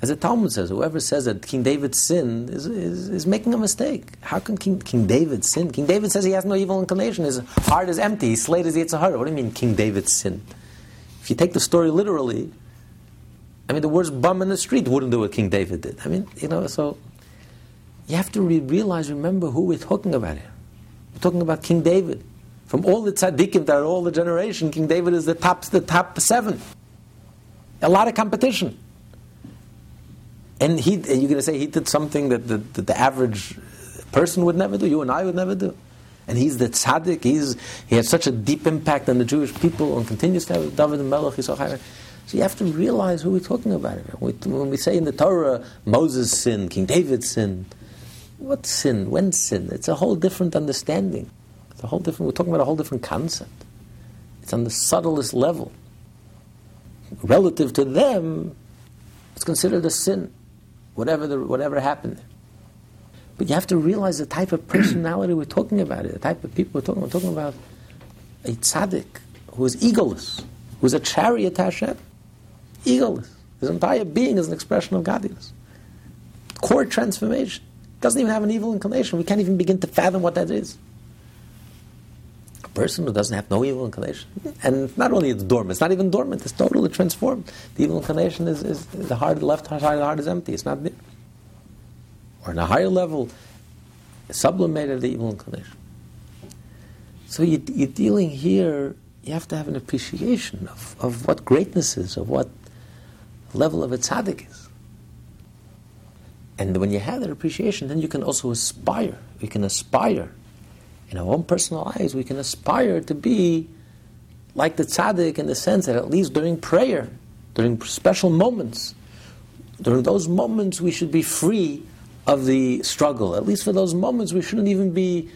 As the Talmud says, whoever says that King David sinned is, is, is making a mistake. How can King, King David sin? King David says he has no evil inclination. His heart is empty. He slayed his Yetzer Hara. What do you mean King David sinned? If you take the story literally, I mean, the worst bum in the street wouldn't do what King David did. I mean, you know, so you have to re- realize, remember who we're talking about here. We're talking about King David. From all the tzaddikim that are all the generation, King David is the top, the top seven. A lot of competition. And he, you're going to say he did something that the, that the average person would never do, you and I would never do. And he's the tzaddik, he's, he has such a deep impact on the Jewish people and continues to have David HaMelech, so you have to realize who we're talking about here. When we say in the Torah, Moses sinned, King David sinned, what sin? When sin? It's a whole different understanding. It's a whole different, we're talking about a whole different concept. It's on the subtlest level. Relative to them, it's considered a sin whatever, the, whatever happened. But you have to realize the type of personality we're talking about, the type of people we're talking about. We're talking about a tzaddik who is egoless, who is a chariot Hashem. Egoless. His entire being is an expression of godliness. Core transformation. Doesn't even have an evil inclination. We can't even begin to fathom what that is. Person who doesn't have no evil inclination. And not only it's dormant, it's not even dormant, it's totally transformed. The evil inclination is, is the heart, the left side of the heart is empty, it's not there. Or on a higher level, sublimated the evil inclination. So you, you're dealing here, you have to have an appreciation of, of what greatness is, of what level of a tzaddik is. And when you have that appreciation, then you can also aspire. You can aspire in our own personal lives, we can aspire to be like the tzaddik in the sense that at least during prayer, during special moments, during those moments we should be free of the struggle. At least for those moments, we shouldn't even be.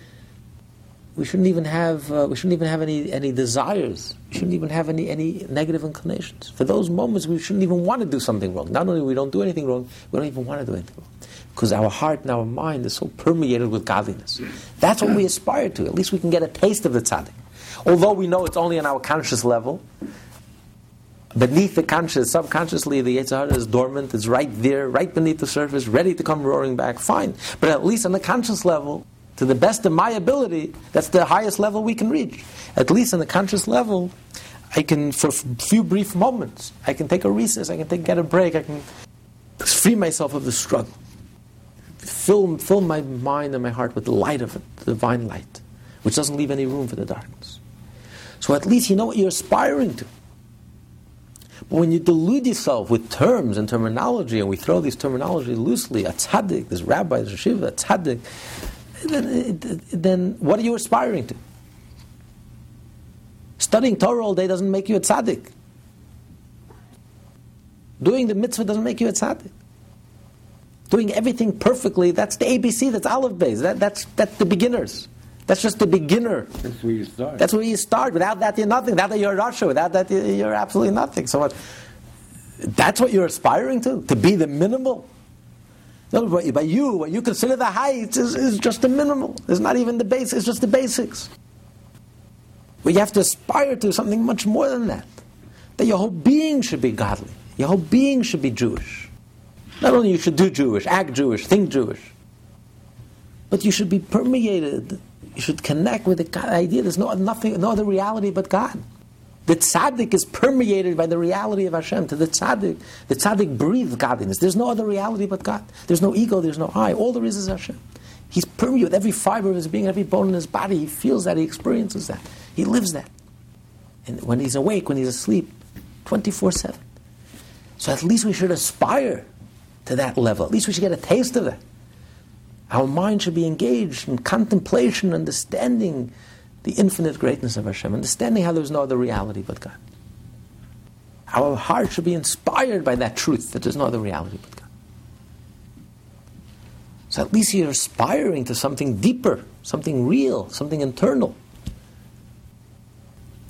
We shouldn't even have. Uh, we shouldn't even have any any desires. We shouldn't even have any any negative inclinations. For those moments, we shouldn't even want to do something wrong. Not only we don't do anything wrong, we don't even want to do anything wrong because our heart and our mind is so permeated with godliness. That's what we aspire to. At least we can get a taste of the tzaddik. Although we know it's only on our conscious level, beneath the conscious, subconsciously, the Yetzer Hara is dormant, it's right there, right beneath the surface, ready to come roaring back, fine. But at least on the conscious level, to the best of my ability, that's the highest level we can reach. At least on the conscious level, I can, for a few brief moments, I can take a recess, I can take, get a break, I can free myself of the struggle fill, fill my mind and my heart with the light of it, the divine light, which doesn't leave any room for the darkness. So at least you know what you're aspiring to. But when you delude yourself with terms and terminology, and we throw these terminology loosely, a tzaddik, this rabbi, this shiva, a tzaddik, then, then what are you aspiring to? Studying Torah all day doesn't make you a tzaddik. Doing the mitzvah doesn't make you a tzaddik doing everything perfectly, that's the ABC, that's aleph beis, That, that's, that's the beginners. That's just the beginner.
That's where you start.
That's where you start. Without that, you're nothing. Without that, you're a rasha. Without that, you're absolutely nothing. So what, that's what you're aspiring to, to be the minimal. No, by you, what you consider the heights is, is just the minimal. It's not even the base, it's just the basics. But you have to aspire to something much more than that. That your whole being should be godly. Your whole being should be Jewish. Not only you should do Jewish, act Jewish, think Jewish, but you should be permeated. You should connect with the idea. There's no nothing, no other reality but God. The tzaddik is permeated by the reality of Hashem. To the tzaddik, the tzaddik breathes godliness. There's no other reality but God. There's no ego. There's no I. All there is is Hashem. He's permeated with every fiber of his being, every bone in his body. He feels that. He experiences that. He lives that. And when he's awake, when he's asleep, 24 7. So at least we should aspire to that level. At least we should get a taste of it. Our mind should be engaged in contemplation, understanding the infinite greatness of Hashem, understanding how there's no other reality but God. Our heart should be inspired by that truth that there's no other reality but God. So at least you're aspiring to something deeper, something real, something internal.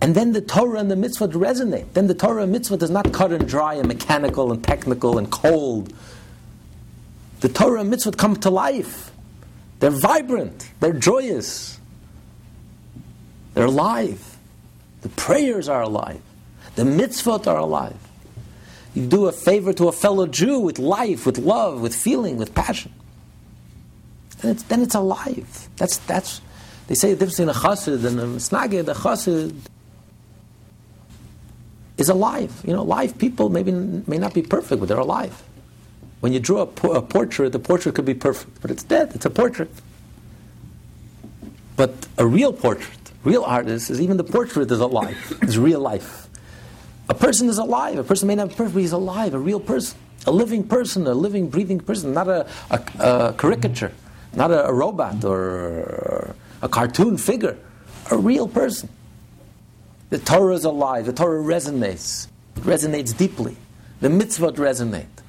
And then the Torah and the mitzvah resonate. Then the Torah and mitzvah does not cut and dry and mechanical and technical and cold the Torah and mitzvot come to life. They're vibrant, they're joyous, they're alive. The prayers are alive. The mitzvot are alive. You do a favor to a fellow Jew with life, with love, with feeling, with passion. And it's, then it's alive. That's, that's, they say the difference between a chassid and a misnaged. A chassid is alive. You know, live people maybe may not be perfect, but they're alive. When you draw a, a portrait, the portrait could be perfect, but it's dead. It's a portrait. But a real portrait, real artist, is even the portrait is alive. It's real life. A person is alive. A person may not be perfect, but he's alive. A real person, a living person, a living, breathing person, not a, a, a caricature, not a, a robot or a cartoon figure. A real person. The Torah is alive. The Torah resonates. It resonates deeply. The mitzvot resonate.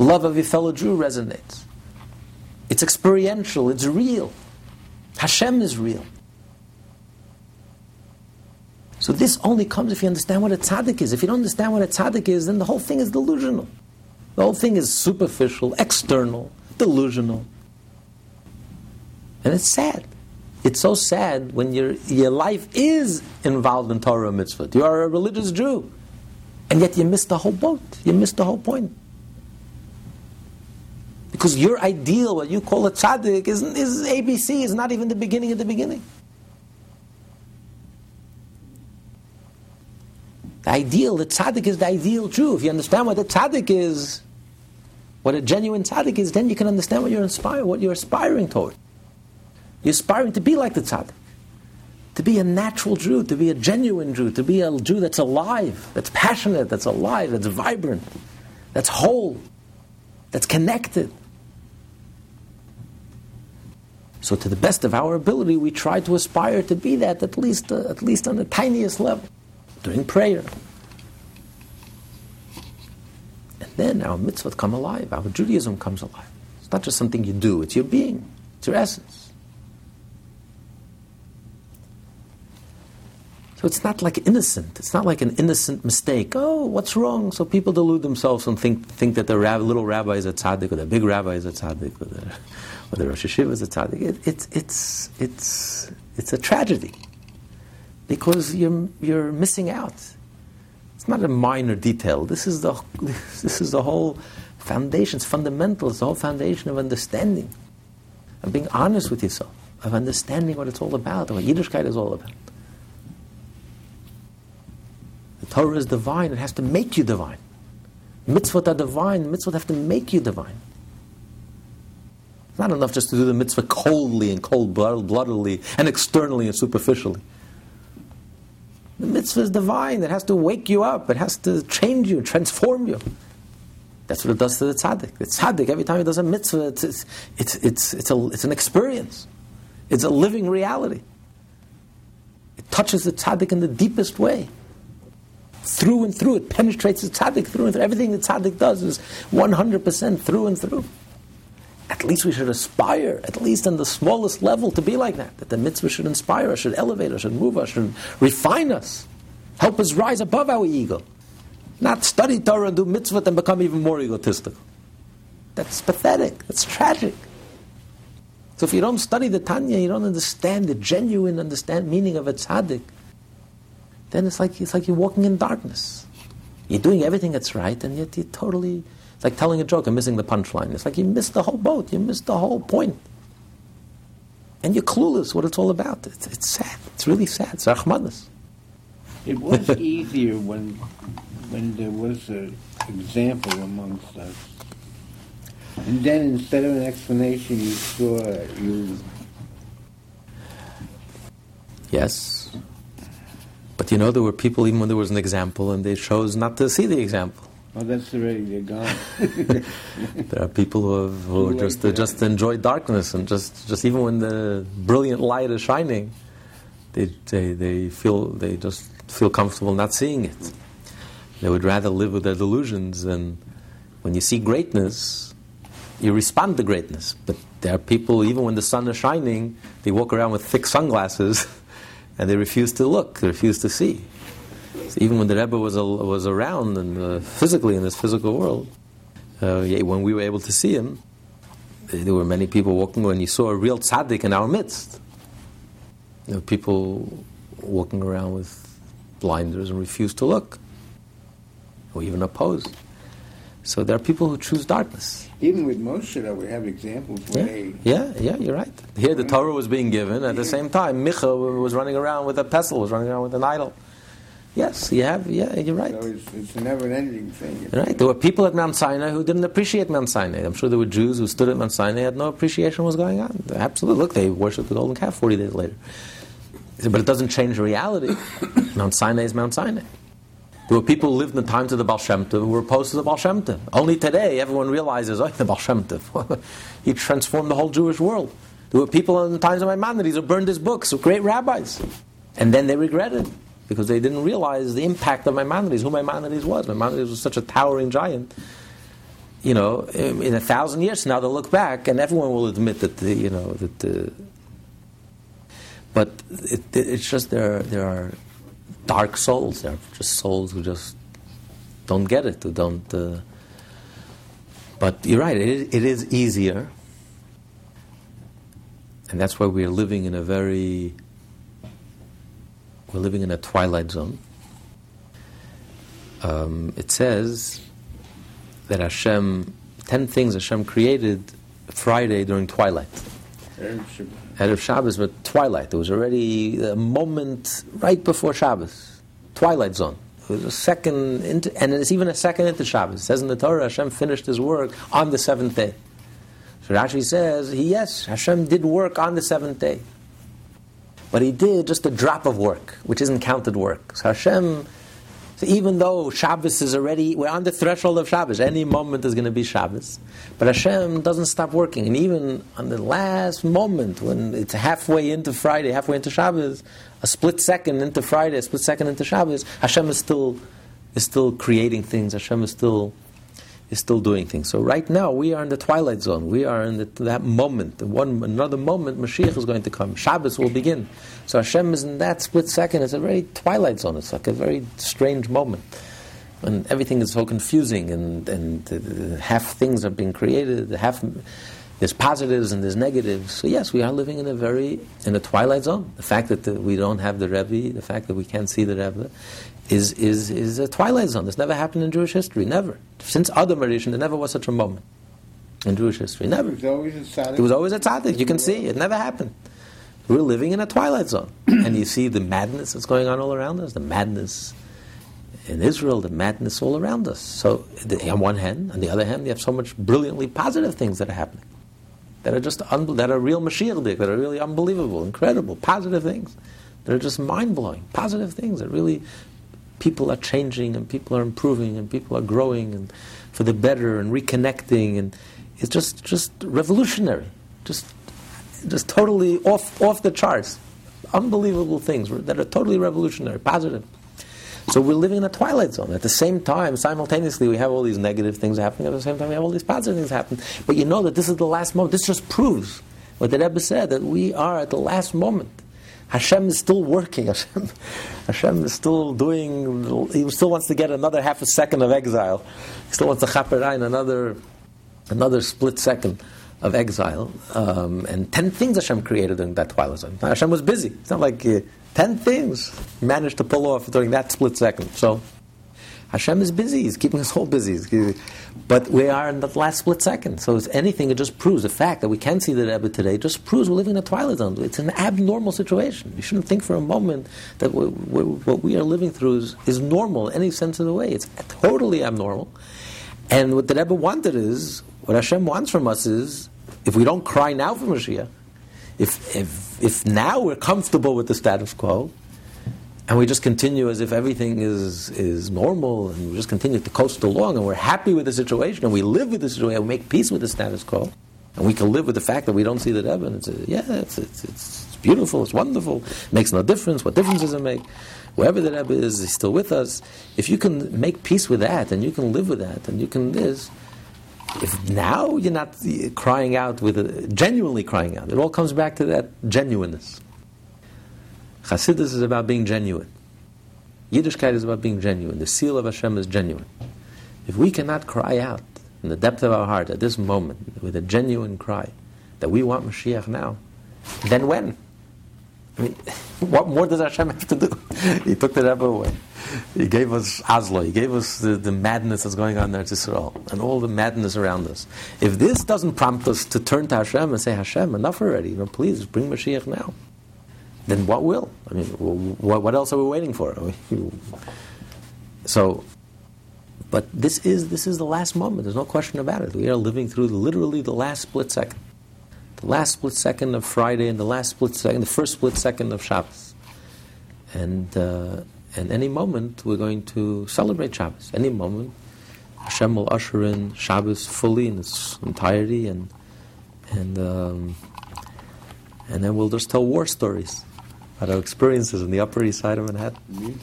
Love of your fellow Jew resonates. It's experiential. It's real. Hashem is real. So this only comes if you understand what a tzaddik is. If you don't understand what a tzaddik is, then the whole thing is delusional. The whole thing is superficial, external, delusional. And it's sad. It's so sad when your, your life is involved in Torah mitzvot. You are a religious Jew. And yet you miss the whole boat. You miss the whole point. Because your ideal, what you call a tzaddik, is, is ABC, is not even the beginning of the beginning. The ideal, the tzaddik is the ideal Jew. If you understand what a tzaddik is, what a genuine tzaddik is, then you can understand what you're inspired, what you're aspiring toward. You're aspiring to be like the tzaddik. To be a natural Jew, to be a genuine Jew, to be a Jew that's alive, that's passionate, that's alive, that's vibrant, that's whole, that's connected. So, to the best of our ability, we try to aspire to be that at least, uh, at least on the tiniest level, during prayer. And then our mitzvot come alive, our Judaism comes alive. It's not just something you do, it's your being, it's your essence. So it's not like innocent. It's not like an innocent mistake. Oh, what's wrong? So people delude themselves and think, think that the rab- little rabbi is a tzaddik, or the big rabbi is a tzaddik, or or the Rosh Yeshiva is a tzaddik. It, it's, it's, it's, it's a tragedy because you're, you're missing out. It's not a minor detail. This is the, this is the whole foundation. It's fundamental. It's the whole foundation of understanding, of being honest with yourself, of understanding what it's all about, what Yiddishkeit is all about. The Torah is divine, it has to make you divine. Mitzvot are divine, mitzvot have to make you divine. Not enough just to do the mitzvah coldly and cold bloodedly and externally and superficially. The mitzvah is divine, it has to wake you up, it has to change you, transform you. That's what it does to the tzaddik. The tzaddik, every time he does a mitzvah, it's, it's, it's, it's, it's, a, it's an experience. It's a living reality. It touches the tzaddik in the deepest way through and through. It penetrates the tzaddik through and through. Everything the tzaddik does is 100% through and through. At least we should aspire, at least on the smallest level, to be like that. That the mitzvah should inspire us, should elevate us, should move us, should refine us, help us rise above our ego. Not study Torah and do mitzvah and become even more egotistical. That's pathetic. That's tragic. So if you don't study the Tanya, you don't understand the genuine understand meaning of a tzaddik then it's like it's like you're walking in darkness. You're doing everything that's right, and yet you're totally it's like telling a joke and missing the punchline. It's like you missed the whole boat. You missed the whole point. And you're clueless what it's all about. It's, it's sad. It's really sad. It's Rachmanus.
It was easier when when there was an example amongst us. And then instead of an explanation, you saw you.
Yes. But you know, there were people, even when there was an example, and they chose not to see the example.
Oh, that's already they're gone.
there are people who, have, who just uh, just enjoy darkness, and just, just even when the brilliant light is shining, they, they, they feel they just feel comfortable not seeing it. They would rather live with their delusions, and when you see greatness, you respond to greatness. But there are people, even when the sun is shining, they walk around with thick sunglasses. and they refuse to look, they refuse to see. Even when the Rebbe was, was around and uh, physically in this physical world, uh, when we were able to see him, there were many people walking when you saw a real tzaddik in our midst. You know, people walking around with blinders and refuse to look, or even oppose. So there are people who choose darkness.
Even with Moshe, though, we have examples where
Yeah,
they
yeah, yeah, you're right. Here the Torah was being given. At the same time, Micha was running around with a pesel, was running around with an idol. Yes, you have, yeah, you're right.
So it's, it's a never-ending thing.
Right. There were people at Mount Sinai who didn't appreciate Mount Sinai. I'm sure there were Jews who stood at Mount Sinai had no appreciation of what was going on. Absolutely. Look, they worshipped the golden calf 40 days later. But it doesn't change the reality. Mount Sinai is Mount Sinai. There were people who lived in the times of the Baal Shem Tov who were opposed to the Baal Shem Tov. Only today, everyone realizes, oh, the Baal Shem Tov. he transformed the whole Jewish world. There were people in the times of Maimonides who burned his books, who great rabbis. And then they regretted because they didn't realize the impact of Maimonides, who Maimonides was. Maimonides was such a towering giant. You know, in, in a thousand years now, they'll look back and everyone will admit that the, you know, that the. But it, it, it's just there, there are dark souls. There are just souls who just don't get it, who don't. Uh, but you're right, it it is easier. And that's why we're living in a very we're living in a twilight zone. Um, it says that Hashem, ten things Hashem created Friday during twilight. Erev Shabbos, but twilight. There was already a moment right before Shabbos, twilight zone. It was a second, into, and it's even a second into Shabbos. It says in the Torah, Hashem finished His work on the seventh day. So Rashi says, he, yes, Hashem did work on the seventh day. But he did just a drop of work, which isn't counted work. So Hashem, so even though Shabbos is already, we're on the threshold of Shabbos, any moment is going to be Shabbos. But Hashem doesn't stop working. And even on the last moment, when it's halfway into Friday, halfway into Shabbos, a split second into Friday, a split second into Shabbos, Hashem is still, is still creating things. Hashem is still is still doing things. So right now we are in the twilight zone. We are in the, that moment. One another moment, Mashiach is going to come. Shabbos will begin. So Hashem is in that split second. It's a very twilight zone. It's like a very strange moment. And everything is so confusing, and, and uh, half things are being created, half there's positives and there's negatives. So yes, we are living in a very in a twilight zone. The fact that the, we don't have the Rebbe, the fact that we can't see the Rebbe, is, is, is a twilight zone. This never happened in Jewish history. Never. Since Adam Rishon, there never was such a moment in Jewish history. Never.
It was always a tzaddik.
It was always a tzaddik. You can see it never happened. We're living in a twilight zone, and you see the madness that's going on all around us. The madness in Israel, the madness all around us. So, the, on one hand, on the other hand, you have so much brilliantly positive things that are happening, that are just un- that are real Mashiach, that are really unbelievable, incredible, positive things. That are just mind blowing, positive things that really people are changing and people are improving and people are growing and for the better and reconnecting and it's just just revolutionary. Just just totally off off the charts. Unbelievable things that are totally revolutionary positive. So we're living in a twilight zone. At the same time simultaneously we have all these negative things happening. At the same time we have all these positive things happening but you know that this is the last moment. This just proves what the Rebbe said that we are at the last moment Hashem is still working. Hashem, Hashem is still doing. He still wants to get another half a second of exile. He still wants to chap arein another, another split second of exile. Um, and ten things Hashem created during that twilight zone. Hashem was busy. It's not like uh, ten things managed to pull off during that split second. So Hashem is busy. He's keeping us all busy. But we are in the last split second. So it's anything, it just proves the fact that we can see the Rebbe today, just proves we're living in a twilight zone. It's an abnormal situation. You shouldn't think for a moment that we, we, what we are living through is, is normal in any sense of the way. It's totally abnormal. And what the Rebbe wanted is, what Hashem wants from us is, if we don't cry now for Mashiach, if, if, if now we're comfortable with the status quo, and we just continue as if everything is, is normal, and we just continue to coast along, and we're happy with the situation, and we live with the situation, and we make peace with the status quo, and we can live with the fact that we don't see the a, yeah, it's, it's, it's beautiful, it's wonderful, it makes no difference, what difference does it make? Wherever the Rebbe is, he's still with us. If you can make peace with that, and you can live with that, and you can this, if now you're not crying out with a, genuinely crying out, it all comes back to that genuineness. Chassidus is about being genuine. Yiddishkeit is about being genuine. The seal of Hashem is genuine. If we cannot cry out in the depth of our heart at this moment with a genuine cry that we want Mashiach now, then when? I mean, what more does Hashem have to do? he took the Rebbe away. He gave us Oslo. He gave us the, the madness that's going on there in Israel and all the madness around us. If this doesn't prompt us to turn to Hashem and say, Hashem, enough already, you know, please bring Mashiach now, then what will? I mean, what, else are we waiting for? So, but this is, this is the last moment. There's no question about it. We are living through literally the last split second. The last split second of Friday and the last split second, the first split second of Shabbos. And, uh, and any moment we're going to celebrate Shabbos. Any moment, Hashem will usher in Shabbos fully in its entirety, and and um, and then we'll just tell war stories our experiences in the Upper East Side of Manhattan.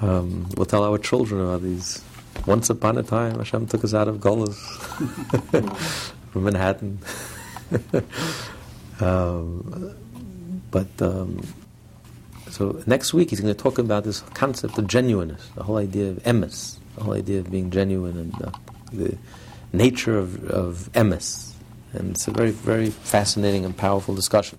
Um, we'll tell our children about these. Once upon a time, Hashem took us out of Golas from Manhattan. um, but um, so next week he's going to talk about this concept of genuineness, the whole idea of emes, the whole idea of being genuine, and uh, the nature of, of emes. And it's a very, very fascinating and powerful discussion.